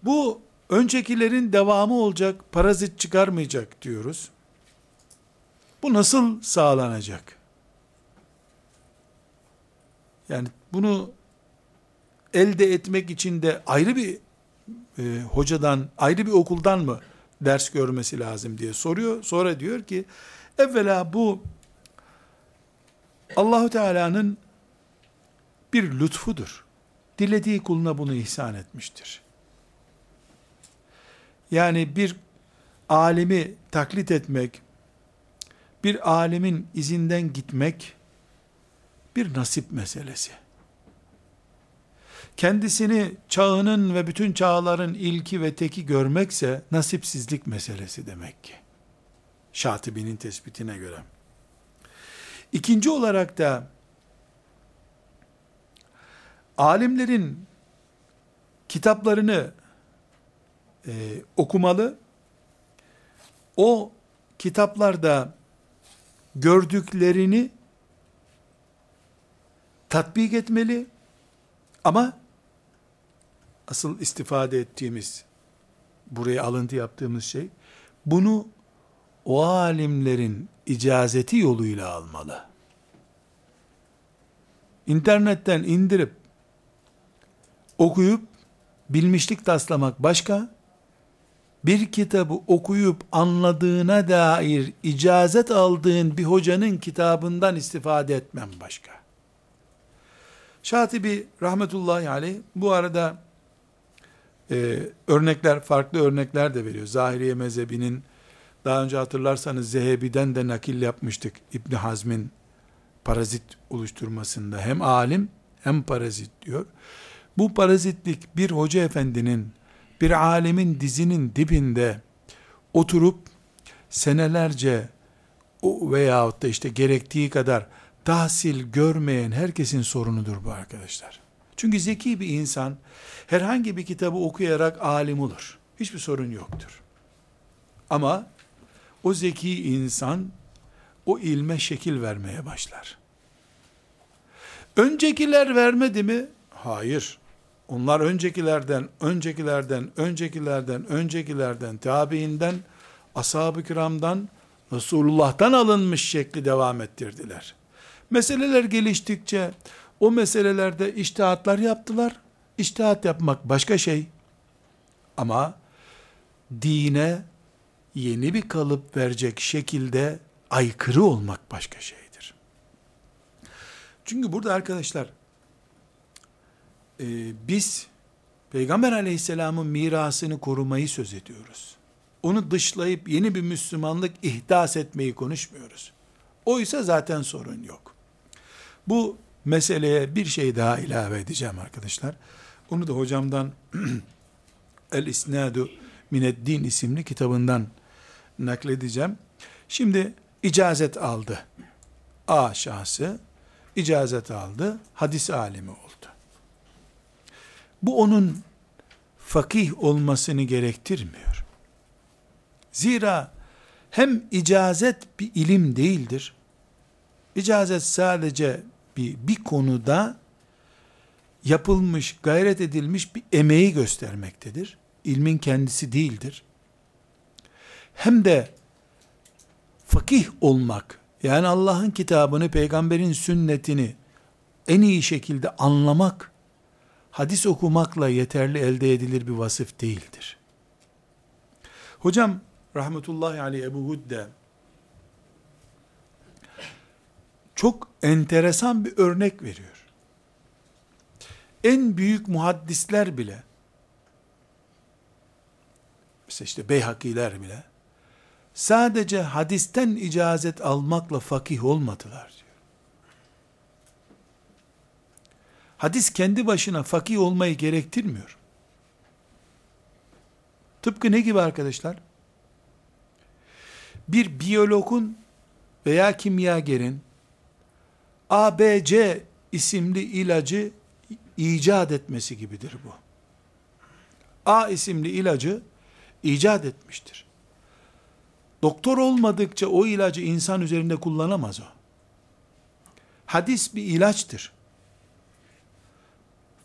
Bu öncekilerin devamı olacak, parazit çıkarmayacak diyoruz. Bu nasıl sağlanacak? Yani bunu elde etmek için de ayrı bir e, hocadan, ayrı bir okuldan mı ders görmesi lazım diye soruyor. Sonra diyor ki, evvela bu Allahu Teala'nın bir lütfudur. Dilediği kuluna bunu ihsan etmiştir. Yani bir alimi taklit etmek, bir alimin izinden gitmek, bir nasip meselesi. Kendisini çağının ve bütün çağların ilki ve teki görmekse nasipsizlik meselesi demek ki. Şatibi'nin tespitine göre. İkinci olarak da alimlerin kitaplarını e, okumalı. O kitaplarda gördüklerini tatbik etmeli ama asıl istifade ettiğimiz buraya alıntı yaptığımız şey bunu o alimlerin icazeti yoluyla almalı. İnternetten indirip okuyup bilmişlik taslamak başka, bir kitabı okuyup anladığına dair icazet aldığın bir hocanın kitabından istifade etmem başka. Şatibi rahmetullahi aleyh bu arada e, örnekler, farklı örnekler de veriyor. Zahiriye mezhebinin daha önce hatırlarsanız Zehebi'den de nakil yapmıştık İbn Hazm'in parazit oluşturmasında. Hem alim hem parazit diyor. Bu parazitlik bir hoca efendinin, bir alemin dizinin dibinde oturup senelerce o veyahut da işte gerektiği kadar tahsil görmeyen herkesin sorunudur bu arkadaşlar. Çünkü zeki bir insan herhangi bir kitabı okuyarak alim olur. Hiçbir sorun yoktur. Ama o zeki insan o ilme şekil vermeye başlar. Öncekiler vermedi mi? Hayır. Onlar öncekilerden, öncekilerden, öncekilerden, öncekilerden, tabiinden, ashab-ı kiramdan, Resulullah'tan alınmış şekli devam ettirdiler. Meseleler geliştikçe o meselelerde iştihatlar yaptılar. İştihat yapmak başka şey. Ama dine yeni bir kalıp verecek şekilde aykırı olmak başka şeydir. Çünkü burada arkadaşlar e, biz Peygamber aleyhisselamın mirasını korumayı söz ediyoruz. Onu dışlayıp yeni bir Müslümanlık ihdas etmeyi konuşmuyoruz. Oysa zaten sorun yok. Bu meseleye bir şey daha ilave edeceğim arkadaşlar. Onu da hocamdan El İsnadu Mineddin isimli kitabından nakledeceğim. Şimdi icazet aldı. A şahsı icazet aldı. Hadis alimi oldu. Bu onun fakih olmasını gerektirmiyor. Zira hem icazet bir ilim değildir. İcazet sadece bir, bir konuda yapılmış, gayret edilmiş bir emeği göstermektedir. İlmin kendisi değildir. Hem de fakih olmak, yani Allah'ın kitabını, peygamberin sünnetini en iyi şekilde anlamak, hadis okumakla yeterli elde edilir bir vasıf değildir. Hocam rahmetullahi aleyh Ebu Hudde çok enteresan bir örnek veriyor. En büyük muhaddisler bile mesela işte Beyhakiler bile sadece hadisten icazet almakla fakih olmadılar diyor. Hadis kendi başına fakih olmayı gerektirmiyor. Tıpkı ne gibi arkadaşlar? Bir biyologun veya kimyagerin ABC isimli ilacı icat etmesi gibidir bu. A isimli ilacı icat etmiştir. Doktor olmadıkça o ilacı insan üzerinde kullanamaz o. Hadis bir ilaçtır.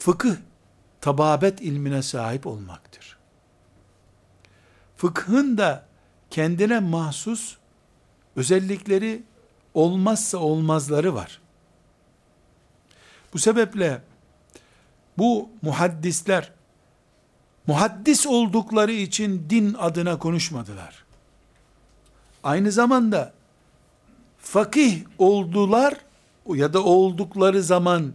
Fıkıh, tababet ilmine sahip olmaktır. Fıkhın da kendine mahsus özellikleri olmazsa olmazları var. Bu sebeple bu muhaddisler muhaddis oldukları için din adına konuşmadılar. Aynı zamanda fakih oldular ya da oldukları zaman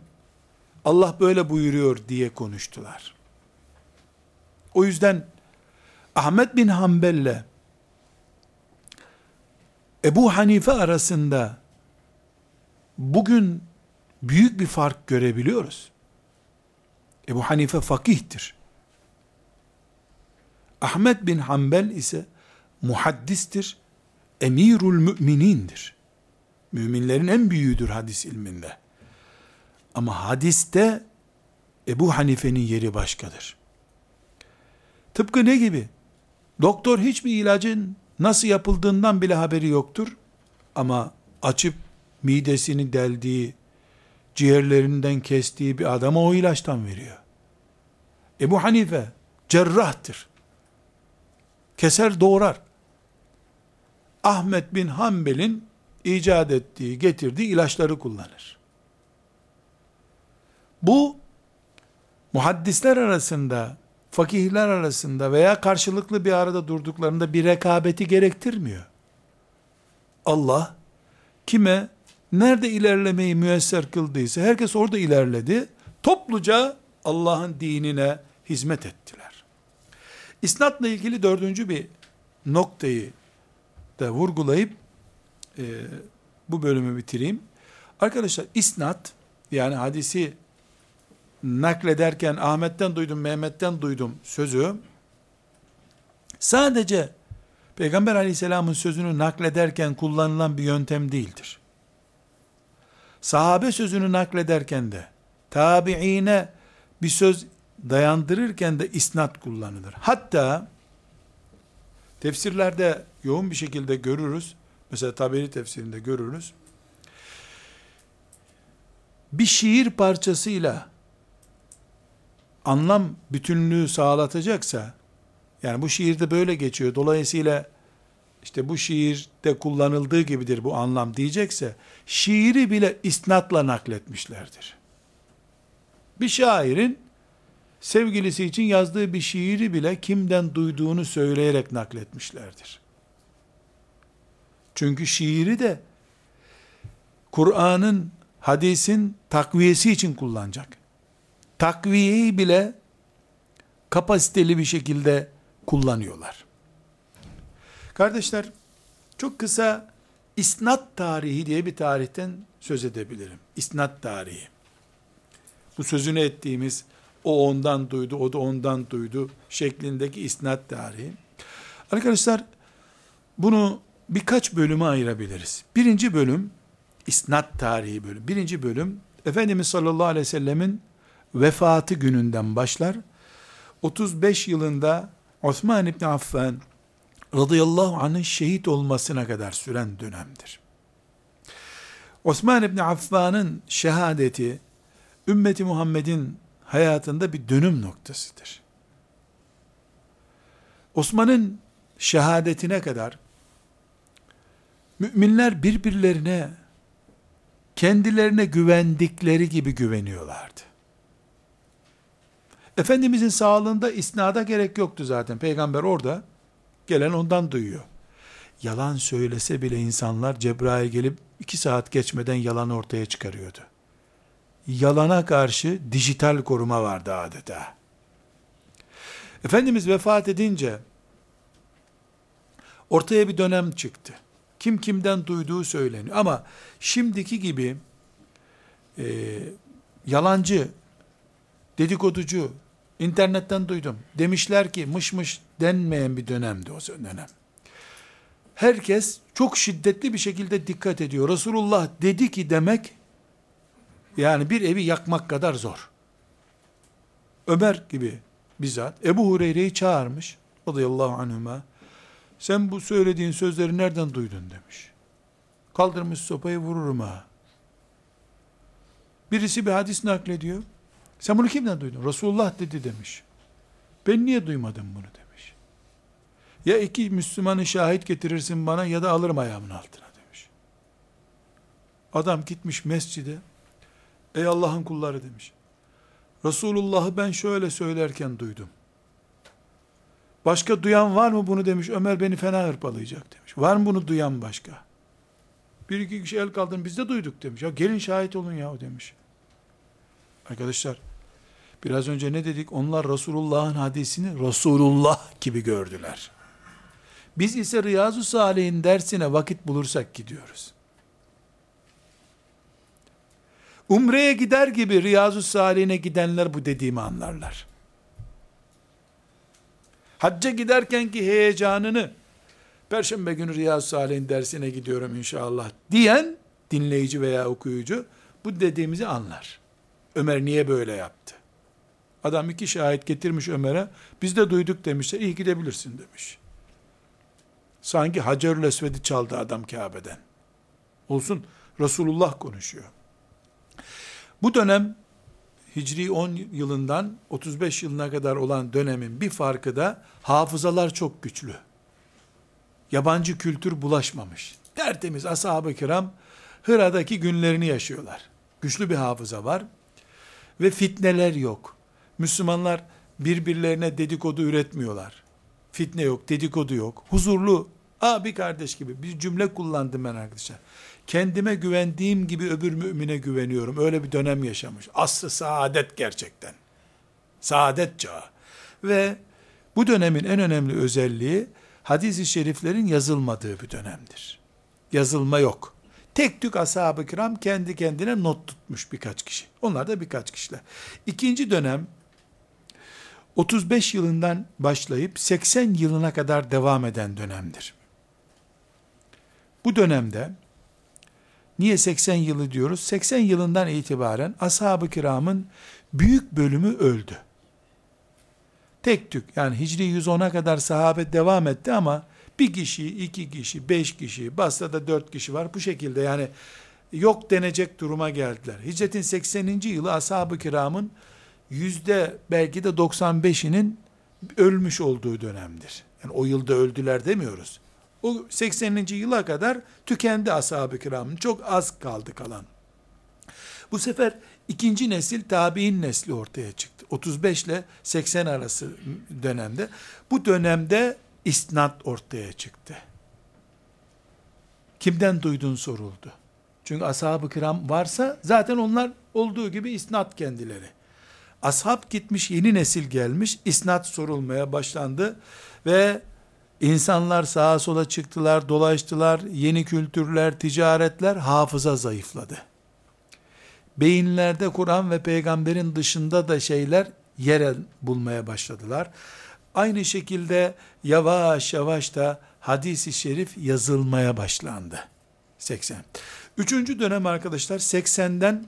Allah böyle buyuruyor diye konuştular. O yüzden Ahmet bin Hanbel'le Ebu Hanife arasında bugün büyük bir fark görebiliyoruz. Ebu Hanife fakihtir. Ahmet bin Hanbel ise muhaddistir, emirul müminindir. Müminlerin en büyüğüdür hadis ilminde. Ama hadiste Ebu Hanife'nin yeri başkadır. Tıpkı ne gibi? Doktor hiçbir ilacın nasıl yapıldığından bile haberi yoktur. Ama açıp midesini deldiği, ciğerlerinden kestiği bir adama o ilaçtan veriyor. Ebu Hanife cerrahtır. Keser doğrar. Ahmet bin Hanbel'in icat ettiği, getirdiği ilaçları kullanır. Bu muhaddisler arasında, fakihler arasında veya karşılıklı bir arada durduklarında bir rekabeti gerektirmiyor. Allah kime nerede ilerlemeyi müyesser kıldıysa herkes orada ilerledi. Topluca Allah'ın dinine hizmet ettiler. İsnatla ilgili dördüncü bir noktayı da vurgulayıp e, bu bölümü bitireyim. Arkadaşlar isnat yani hadisi naklederken Ahmet'ten duydum, Mehmet'ten duydum sözü sadece Peygamber aleyhisselamın sözünü naklederken kullanılan bir yöntem değildir. Sahabe sözünü naklederken de, tabiine bir söz dayandırırken de isnat kullanılır. Hatta, tefsirlerde yoğun bir şekilde görürüz, mesela Taberi tefsirinde görürüz, bir şiir parçasıyla anlam bütünlüğü sağlatacaksa, yani bu şiirde böyle geçiyor. Dolayısıyla işte bu şiirde kullanıldığı gibidir bu anlam diyecekse, şiiri bile isnatla nakletmişlerdir. Bir şairin sevgilisi için yazdığı bir şiiri bile kimden duyduğunu söyleyerek nakletmişlerdir. Çünkü şiiri de Kur'an'ın, hadisin takviyesi için kullanacak. Takviyeyi bile kapasiteli bir şekilde kullanıyorlar. Kardeşler, çok kısa isnat tarihi diye bir tarihten söz edebilirim. İsnat tarihi. Bu sözünü ettiğimiz o ondan duydu, o da ondan duydu şeklindeki isnat tarihi. Arkadaşlar, bunu birkaç bölüme ayırabiliriz. Birinci bölüm, isnat tarihi bölüm. Birinci bölüm, Efendimiz sallallahu aleyhi ve sellemin vefatı gününden başlar. 35 yılında Osman İbni Affan radıyallahu anh'ın şehit olmasına kadar süren dönemdir. Osman İbni Affan'ın şehadeti, ümmeti Muhammed'in hayatında bir dönüm noktasıdır. Osman'ın şehadetine kadar, müminler birbirlerine, kendilerine güvendikleri gibi güveniyorlardı. Efendimizin sağlığında isnada gerek yoktu zaten. Peygamber orada, gelen ondan duyuyor. Yalan söylese bile insanlar Cebrail gelip iki saat geçmeden yalan ortaya çıkarıyordu. Yalana karşı dijital koruma vardı adeta. Efendimiz vefat edince ortaya bir dönem çıktı. Kim kimden duyduğu söyleniyor. Ama şimdiki gibi e, yalancı, dedikoducu, internetten duydum. Demişler ki mış mış denmeyen bir dönemdi o dönem. Herkes çok şiddetli bir şekilde dikkat ediyor. Resulullah dedi ki demek yani bir evi yakmak kadar zor. Ömer gibi bizzat Ebu Hureyre'yi çağırmış radıyallahu anhüma. Sen bu söylediğin sözleri nereden duydun demiş. Kaldırmış sopayı vururum ha. Birisi bir hadis naklediyor. Sen bunu kimden duydun? Resulullah dedi demiş. Ben niye duymadım bunu demiş. Ya iki Müslümanı şahit getirirsin bana ya da alırım ayağımın altına demiş. Adam gitmiş mescide. Ey Allah'ın kulları demiş. Resulullah'ı ben şöyle söylerken duydum. Başka duyan var mı bunu demiş. Ömer beni fena hırpalayacak demiş. Var mı bunu duyan başka? Bir iki kişi el kaldırın biz de duyduk demiş. Ya gelin şahit olun ya demiş. Arkadaşlar biraz önce ne dedik? Onlar Resulullah'ın hadisini Resulullah gibi gördüler. Biz ise Riyazu Salih'in dersine vakit bulursak gidiyoruz. Umre'ye gider gibi Riyazu Salih'ine gidenler bu dediğimi anlarlar. Hacca giderken ki heyecanını Perşembe günü Riyazu Salih'in dersine gidiyorum inşallah diyen dinleyici veya okuyucu bu dediğimizi anlar. Ömer niye böyle yaptı? Adam iki şahit getirmiş Ömer'e. Biz de duyduk demişler. İyi gidebilirsin demiş. Sanki Hacerül Esved'i çaldı adam Kabe'den. Olsun Resulullah konuşuyor. Bu dönem Hicri 10 yılından 35 yılına kadar olan dönemin bir farkı da hafızalar çok güçlü. Yabancı kültür bulaşmamış. Tertemiz ashab-ı kiram Hıra'daki günlerini yaşıyorlar. Güçlü bir hafıza var ve fitneler yok. Müslümanlar birbirlerine dedikodu üretmiyorlar. Fitne yok, dedikodu yok. Huzurlu, abi kardeş gibi bir cümle kullandım ben arkadaşlar. Kendime güvendiğim gibi öbür mümine güveniyorum. Öyle bir dönem yaşamış. Aslı saadet gerçekten. Saadet çağı. Ve bu dönemin en önemli özelliği hadis-i şeriflerin yazılmadığı bir dönemdir. Yazılma yok. Tek tük ashab-ı kiram kendi kendine not tutmuş birkaç kişi. Onlar da birkaç kişiler. İkinci dönem 35 yılından başlayıp 80 yılına kadar devam eden dönemdir. Bu dönemde niye 80 yılı diyoruz? 80 yılından itibaren ashab-ı kiramın büyük bölümü öldü. Tek tük yani Hicri 110'a kadar sahabe devam etti ama bir kişi, iki kişi, beş kişi, Basra'da dört kişi var. Bu şekilde yani yok denecek duruma geldiler. Hicretin 80. yılı ashab-ı kiramın yüzde belki de 95'inin ölmüş olduğu dönemdir. Yani o yılda öldüler demiyoruz. O 80. yıla kadar tükendi ashab-ı kiramın. Çok az kaldı kalan. Bu sefer ikinci nesil tabi'in nesli ortaya çıktı. 35 ile 80 arası dönemde. Bu dönemde isnat ortaya çıktı. Kimden duydun soruldu. Çünkü ashab-ı kiram varsa zaten onlar olduğu gibi isnat kendileri. Ashab gitmiş yeni nesil gelmiş isnat sorulmaya başlandı ve insanlar sağa sola çıktılar dolaştılar yeni kültürler ticaretler hafıza zayıfladı. Beyinlerde Kur'an ve peygamberin dışında da şeyler yer bulmaya başladılar. Aynı şekilde yavaş yavaş da hadisi şerif yazılmaya başlandı. 80. Üçüncü dönem arkadaşlar 80'den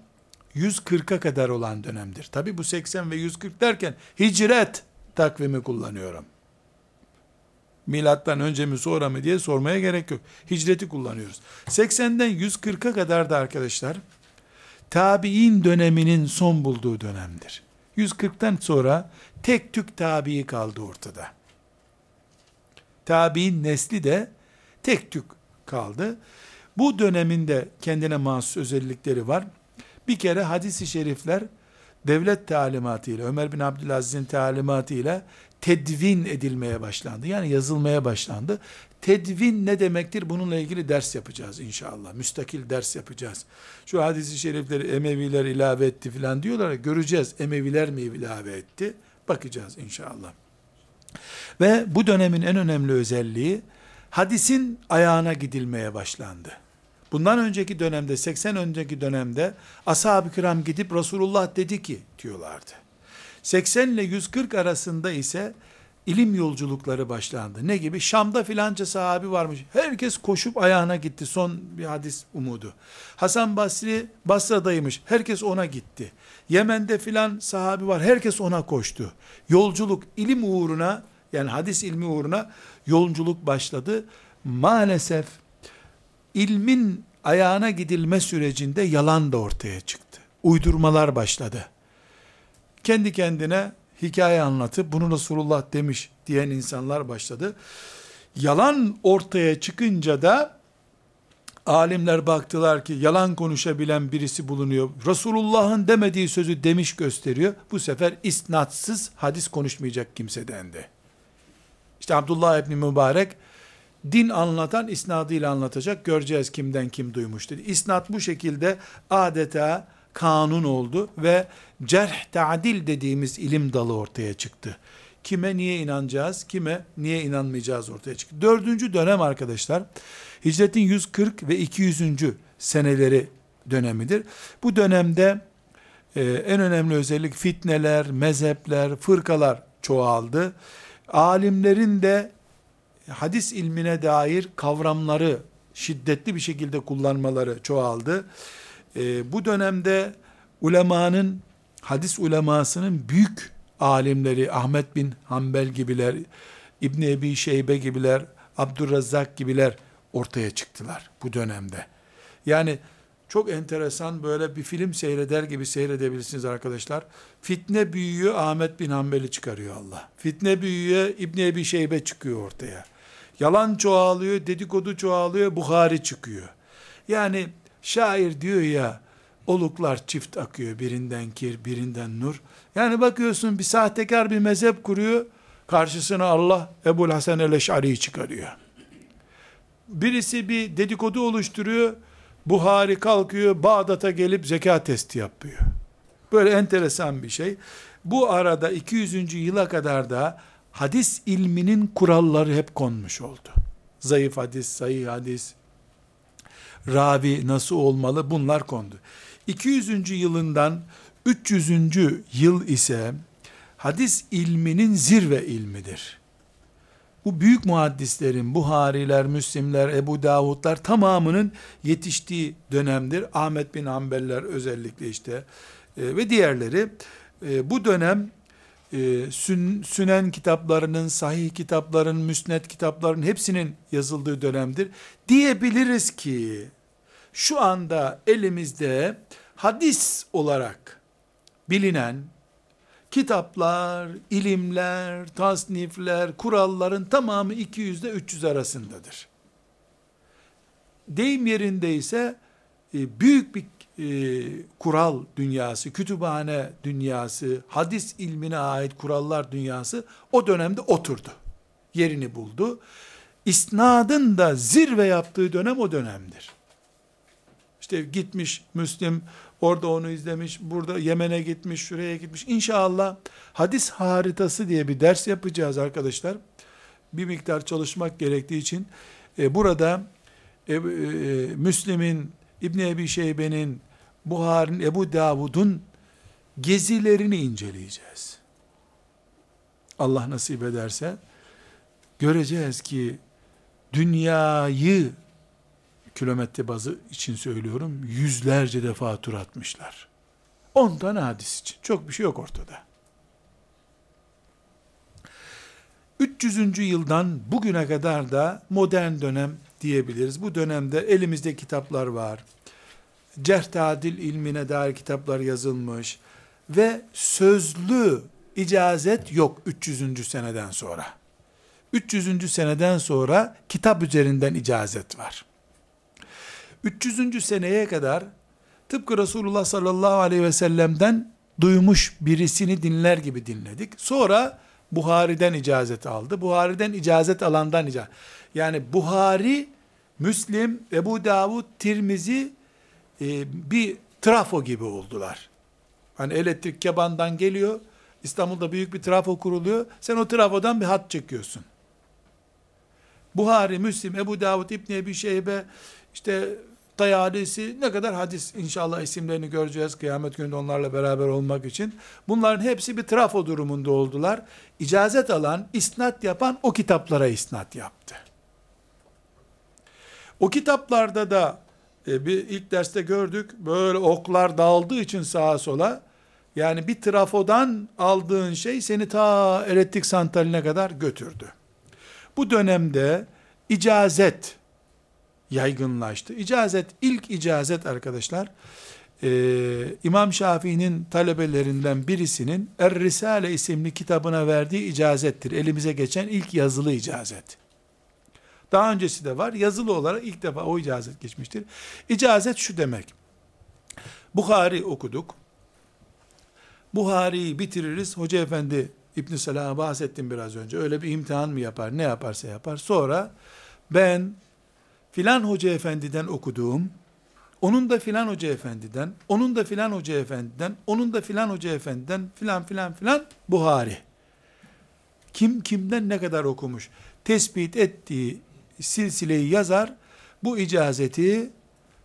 140'a kadar olan dönemdir. Tabi bu 80 ve 140 derken hicret takvimi kullanıyorum. Milattan önce mi sonra mı diye sormaya gerek yok. Hicreti kullanıyoruz. 80'den 140'a kadar da arkadaşlar tabi'in döneminin son bulduğu dönemdir. 140'tan sonra tek tük tabi kaldı ortada. Tabi'in nesli de tek tük kaldı. Bu döneminde kendine mahsus özellikleri var. Bir kere hadisi şerifler devlet talimatıyla, Ömer bin Abdülaziz'in talimatıyla tedvin edilmeye başlandı. Yani yazılmaya başlandı. Tedvin ne demektir? Bununla ilgili ders yapacağız inşallah. Müstakil ders yapacağız. Şu hadisi şerifleri Emeviler ilave etti filan diyorlar. Göreceğiz. Emeviler mi ilave etti? Bakacağız inşallah. Ve bu dönemin en önemli özelliği hadisin ayağına gidilmeye başlandı. Bundan önceki dönemde 80 önceki dönemde ashab-ı kiram gidip Resulullah dedi ki diyorlardı. 80 ile 140 arasında ise ilim yolculukları başlandı. Ne gibi? Şam'da filanca sahabi varmış. Herkes koşup ayağına gitti. Son bir hadis umudu. Hasan Basri Basra'daymış. Herkes ona gitti. Yemen'de filan sahabi var. Herkes ona koştu. Yolculuk ilim uğruna yani hadis ilmi uğruna yolculuk başladı. Maalesef ilmin ayağına gidilme sürecinde yalan da ortaya çıktı. Uydurmalar başladı. Kendi kendine hikaye anlatıp bunu Resulullah demiş diyen insanlar başladı. Yalan ortaya çıkınca da alimler baktılar ki yalan konuşabilen birisi bulunuyor. Resulullah'ın demediği sözü demiş gösteriyor. Bu sefer isnatsız hadis konuşmayacak kimse dendi. İşte Abdullah İbni Mübarek din anlatan isnadıyla anlatacak. Göreceğiz kimden kim duymuş dedi. İsnat bu şekilde adeta kanun oldu ve cerh ta'dil dediğimiz ilim dalı ortaya çıktı. Kime niye inanacağız, kime niye inanmayacağız ortaya çıktı. Dördüncü dönem arkadaşlar, hicretin 140 ve 200. seneleri dönemidir. Bu dönemde e, en önemli özellik fitneler, mezhepler, fırkalar çoğaldı. Alimlerin de hadis ilmine dair kavramları şiddetli bir şekilde kullanmaları çoğaldı. E, bu dönemde ulemanın, hadis ulemasının büyük alimleri Ahmet bin Hanbel gibiler, İbn Ebi Şeybe gibiler, Abdurrazzak gibiler ortaya çıktılar bu dönemde. Yani çok enteresan böyle bir film seyreder gibi seyredebilirsiniz arkadaşlar. Fitne büyüyor Ahmet bin Hanbel'i çıkarıyor Allah. Fitne büyüyor İbn Ebi Şeybe çıkıyor ortaya. Yalan çoğalıyor, dedikodu çoğalıyor, Bukhari çıkıyor. Yani şair diyor ya, oluklar çift akıyor, birinden kir, birinden nur. Yani bakıyorsun bir sahtekar bir mezhep kuruyor, karşısına Allah Ebul Hasan el-Eş'ari'yi çıkarıyor. Birisi bir dedikodu oluşturuyor, Buhari kalkıyor, Bağdat'a gelip zekat testi yapıyor. Böyle enteresan bir şey. Bu arada 200. yıla kadar da hadis ilminin kuralları hep konmuş oldu. Zayıf hadis, sahih hadis, ravi nasıl olmalı bunlar kondu. 200. yılından 300. yıl ise hadis ilminin zirve ilmidir. Bu büyük muhaddislerin, Buhariler, Müslimler, Ebu Davudlar tamamının yetiştiği dönemdir. Ahmet bin Hanbeller özellikle işte e, ve diğerleri. E, bu dönem e, sün, sünen kitaplarının, sahih kitapların, müsnet kitapların hepsinin yazıldığı dönemdir. Diyebiliriz ki şu anda elimizde hadis olarak bilinen kitaplar, ilimler, tasnifler, kuralların tamamı 200 ile 300 arasındadır. Deyim yerinde ise e, büyük bir e, kural dünyası, kütüphane dünyası, hadis ilmine ait kurallar dünyası o dönemde oturdu. Yerini buldu. İsnadın da zirve yaptığı dönem o dönemdir. İşte gitmiş Müslim orada onu izlemiş, burada Yemen'e gitmiş, şuraya gitmiş. İnşallah hadis haritası diye bir ders yapacağız arkadaşlar. Bir miktar çalışmak gerektiği için e, burada e, e, Müslim'in, İbn Ebi Şeybe'nin, Buhari'nin, Ebu Davud'un gezilerini inceleyeceğiz. Allah nasip ederse göreceğiz ki dünyayı kilometre bazı için söylüyorum yüzlerce defa tur atmışlar. 10 tane hadis için. Çok bir şey yok ortada. 300. yıldan bugüne kadar da modern dönem diyebiliriz. Bu dönemde elimizde kitaplar var. Cerh ilmine dair kitaplar yazılmış ve sözlü icazet yok 300. seneden sonra. 300. seneden sonra kitap üzerinden icazet var. 300. seneye kadar tıpkı Resulullah sallallahu aleyhi ve sellem'den duymuş birisini dinler gibi dinledik. Sonra Buhari'den icazet aldı. Buhari'den icazet alandan icazet. Yani Buhari, Müslim, Ebu Davud, Tirmizi e, bir trafo gibi oldular. Hani elektrik kebandan geliyor, İstanbul'da büyük bir trafo kuruluyor. Sen o trafodan bir hat çekiyorsun. Buhari, Müslim, Ebu Davud, İbni Ebi Şeybe, işte Tayalisi ne kadar hadis inşallah isimlerini göreceğiz kıyamet gününde onlarla beraber olmak için. Bunların hepsi bir trafo durumunda oldular. İcazet alan, isnat yapan o kitaplara isnat yaptı. O kitaplarda da e, bir ilk derste gördük böyle oklar dağıldığı için sağa sola yani bir trafodan aldığın şey seni ta elektrik santraline kadar götürdü. Bu dönemde icazet yaygınlaştı. İcazet, ilk icazet arkadaşlar, e, İmam Şafii'nin talebelerinden birisinin Er-Risale isimli kitabına verdiği icazettir. Elimize geçen ilk yazılı icazet. Daha öncesi de var. Yazılı olarak ilk defa o icazet geçmiştir. İcazet şu demek. Bukhari okuduk. Buhari'yi bitiririz. Hoca efendi İbn Selah'a bahsettim biraz önce. Öyle bir imtihan mı yapar? Ne yaparsa yapar. Sonra ben filan hoca efendiden okuduğum, onun da filan hoca efendiden, onun da filan hoca efendiden, onun da filan hoca efendiden, filan filan filan Buhari. Kim kimden ne kadar okumuş? Tespit ettiği silsileyi yazar, bu icazeti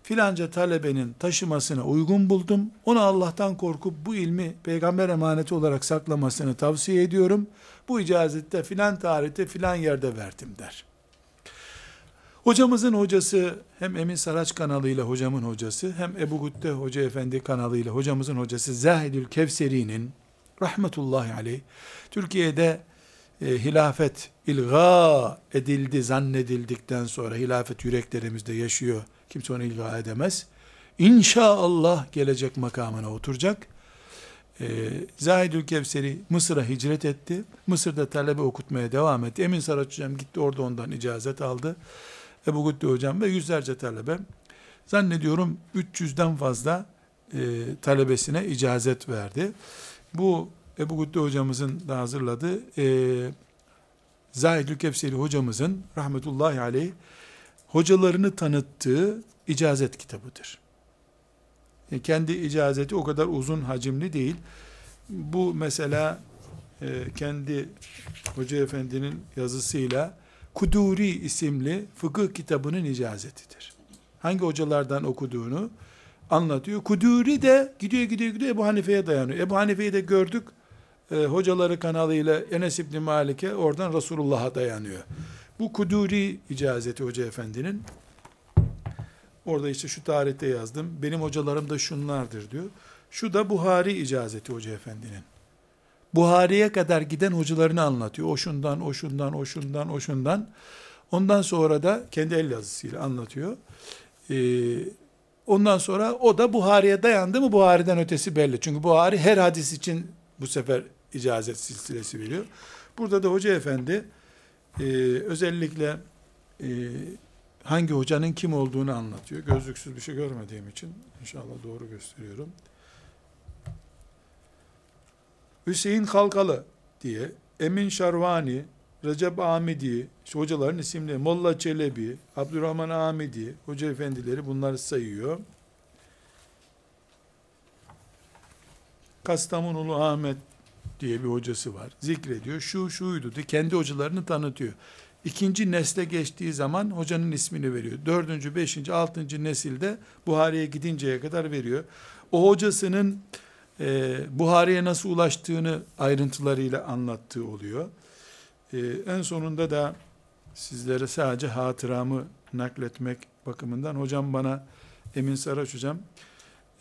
filanca talebenin taşımasına uygun buldum. Ona Allah'tan korkup bu ilmi peygamber emaneti olarak saklamasını tavsiye ediyorum. Bu icazette filan tarihte filan yerde verdim der. Hocamızın hocası hem Emin Saraç kanalıyla hocamın hocası hem Ebu Gütte Hoca Efendi kanalıyla hocamızın hocası Zahidül Kevseri'nin rahmetullahi aleyh Türkiye'de e, hilafet ilga edildi zannedildikten sonra hilafet yüreklerimizde yaşıyor. Kimse onu ilga edemez. İnşallah gelecek makamına oturacak. E, Zahidül Kevseri Mısır'a hicret etti. Mısır'da talebe okutmaya devam etti. Emin Saraç hocam gitti orada ondan icazet aldı. Ebu Güttü hocam ve yüzlerce talebe. Zannediyorum 300'den fazla e, talebesine icazet verdi. Bu Ebu Güttü hocamızın da hazırladığı e, Zahidül Kevseri hocamızın rahmetullahi aleyh hocalarını tanıttığı icazet kitabıdır. E, kendi icazeti o kadar uzun hacimli değil. Bu mesela e, kendi hoca efendinin yazısıyla Kuduri isimli fıkıh kitabının icazetidir. Hangi hocalardan okuduğunu anlatıyor. Kuduri de gidiyor gidiyor gidiyor Ebu Hanife'ye dayanıyor. Ebu Hanife'yi de gördük. E, hocaları kanalıyla Enes İbni Malik'e oradan Resulullah'a dayanıyor. Bu Kuduri icazeti Hoca Efendi'nin. Orada işte şu tarihte yazdım. Benim hocalarım da şunlardır diyor. Şu da Buhari icazeti Hoca Efendi'nin. Buhari'ye kadar giden hocalarını anlatıyor. O şundan, o şundan, o şundan, o şundan. Ondan sonra da kendi el yazısıyla anlatıyor. Ee, ondan sonra o da Buhari'ye dayandı mı Buhari'den ötesi belli. Çünkü Buhari her hadis için bu sefer icazet silsilesi veriyor. Burada da Hoca Efendi e, özellikle e, hangi hocanın kim olduğunu anlatıyor. Gözlüksüz bir şey görmediğim için inşallah doğru gösteriyorum. Hüseyin Kalkalı diye, Emin Şarvani, Recep Amidi, hocaların isimleri, Molla Çelebi, Abdurrahman Amidi, hoca efendileri bunları sayıyor. Kastamonulu Ahmet diye bir hocası var. Zikrediyor. Şu şuydu diye kendi hocalarını tanıtıyor. İkinci nesle geçtiği zaman hocanın ismini veriyor. Dördüncü, beşinci, altıncı nesilde Buhari'ye gidinceye kadar veriyor. O hocasının e, Buhari'ye nasıl ulaştığını ayrıntılarıyla anlattığı oluyor. E, en sonunda da sizlere sadece hatıramı nakletmek bakımından hocam bana Emin Saraç hocam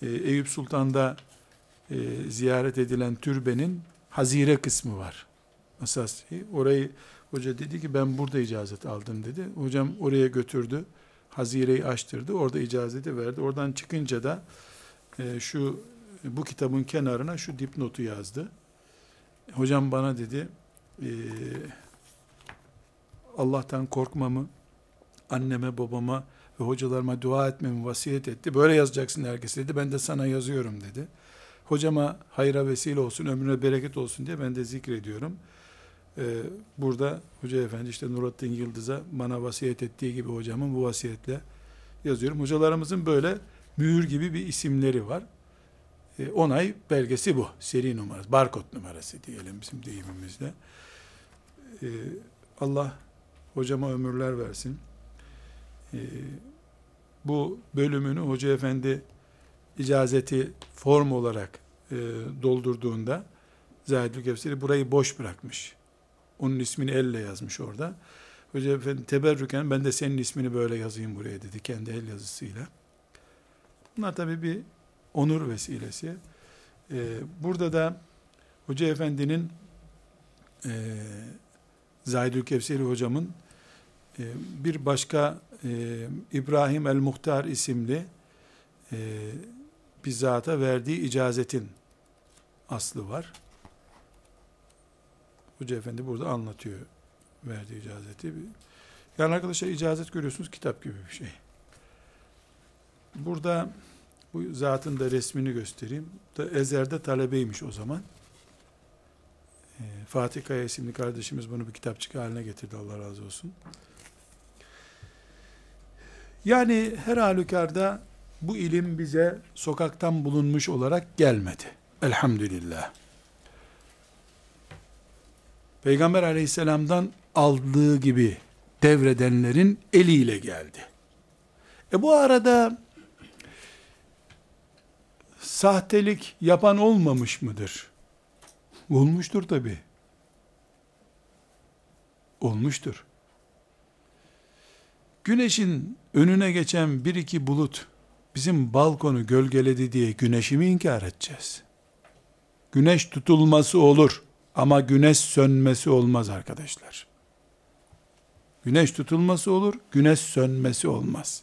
e, Eyüp Sultan'da e, ziyaret edilen türbenin hazire kısmı var. Esas orayı hoca dedi ki ben burada icazet aldım dedi. Hocam oraya götürdü. Hazireyi açtırdı. Orada icazeti verdi. Oradan çıkınca da e, şu bu kitabın kenarına şu dipnotu yazdı. Hocam bana dedi e, Allah'tan korkmamı, anneme, babama ve hocalarıma dua etmemi vasiyet etti. Böyle yazacaksın herkes dedi. Ben de sana yazıyorum dedi. Hocama hayra vesile olsun, ömrüne bereket olsun diye ben de zikrediyorum. Ee, burada Hoca Efendi işte Nurattin Yıldız'a bana vasiyet ettiği gibi hocamın bu vasiyetle yazıyorum. Hocalarımızın böyle mühür gibi bir isimleri var. Ee, onay belgesi bu. Seri numarası, barkod numarası diyelim bizim deyimimizde. Ee, Allah hocama ömürler versin. Ee, bu bölümünü Hoca Efendi icazeti form olarak e, doldurduğunda Zahidül Kevseri burayı boş bırakmış. Onun ismini elle yazmış orada. Hoca Efendi teberrüken ben de senin ismini böyle yazayım buraya dedi kendi el yazısıyla. Bunlar tabi bir onur vesilesi. Ee, burada da Hoca Efendi'nin e, Zahidül Kevseri hocamın e, bir başka e, İbrahim el-Muhtar isimli e, bizzata verdiği icazetin aslı var. Hoca Efendi burada anlatıyor verdiği icazeti. Yani arkadaşlar icazet görüyorsunuz kitap gibi bir şey. Burada bu zatın da resmini göstereyim. Ezer'de talebeymiş o zaman. Ee, Fatih Kaya isimli kardeşimiz bunu bir kitapçık haline getirdi Allah razı olsun. Yani her halükarda bu ilim bize sokaktan bulunmuş olarak gelmedi. Elhamdülillah. Peygamber aleyhisselamdan aldığı gibi devredenlerin eliyle geldi. E bu arada sahtelik yapan olmamış mıdır? Olmuştur tabi. Olmuştur. Güneşin önüne geçen bir iki bulut bizim balkonu gölgeledi diye güneşi mi inkar edeceğiz? Güneş tutulması olur ama güneş sönmesi olmaz arkadaşlar. Güneş tutulması olur, güneş sönmesi olmaz.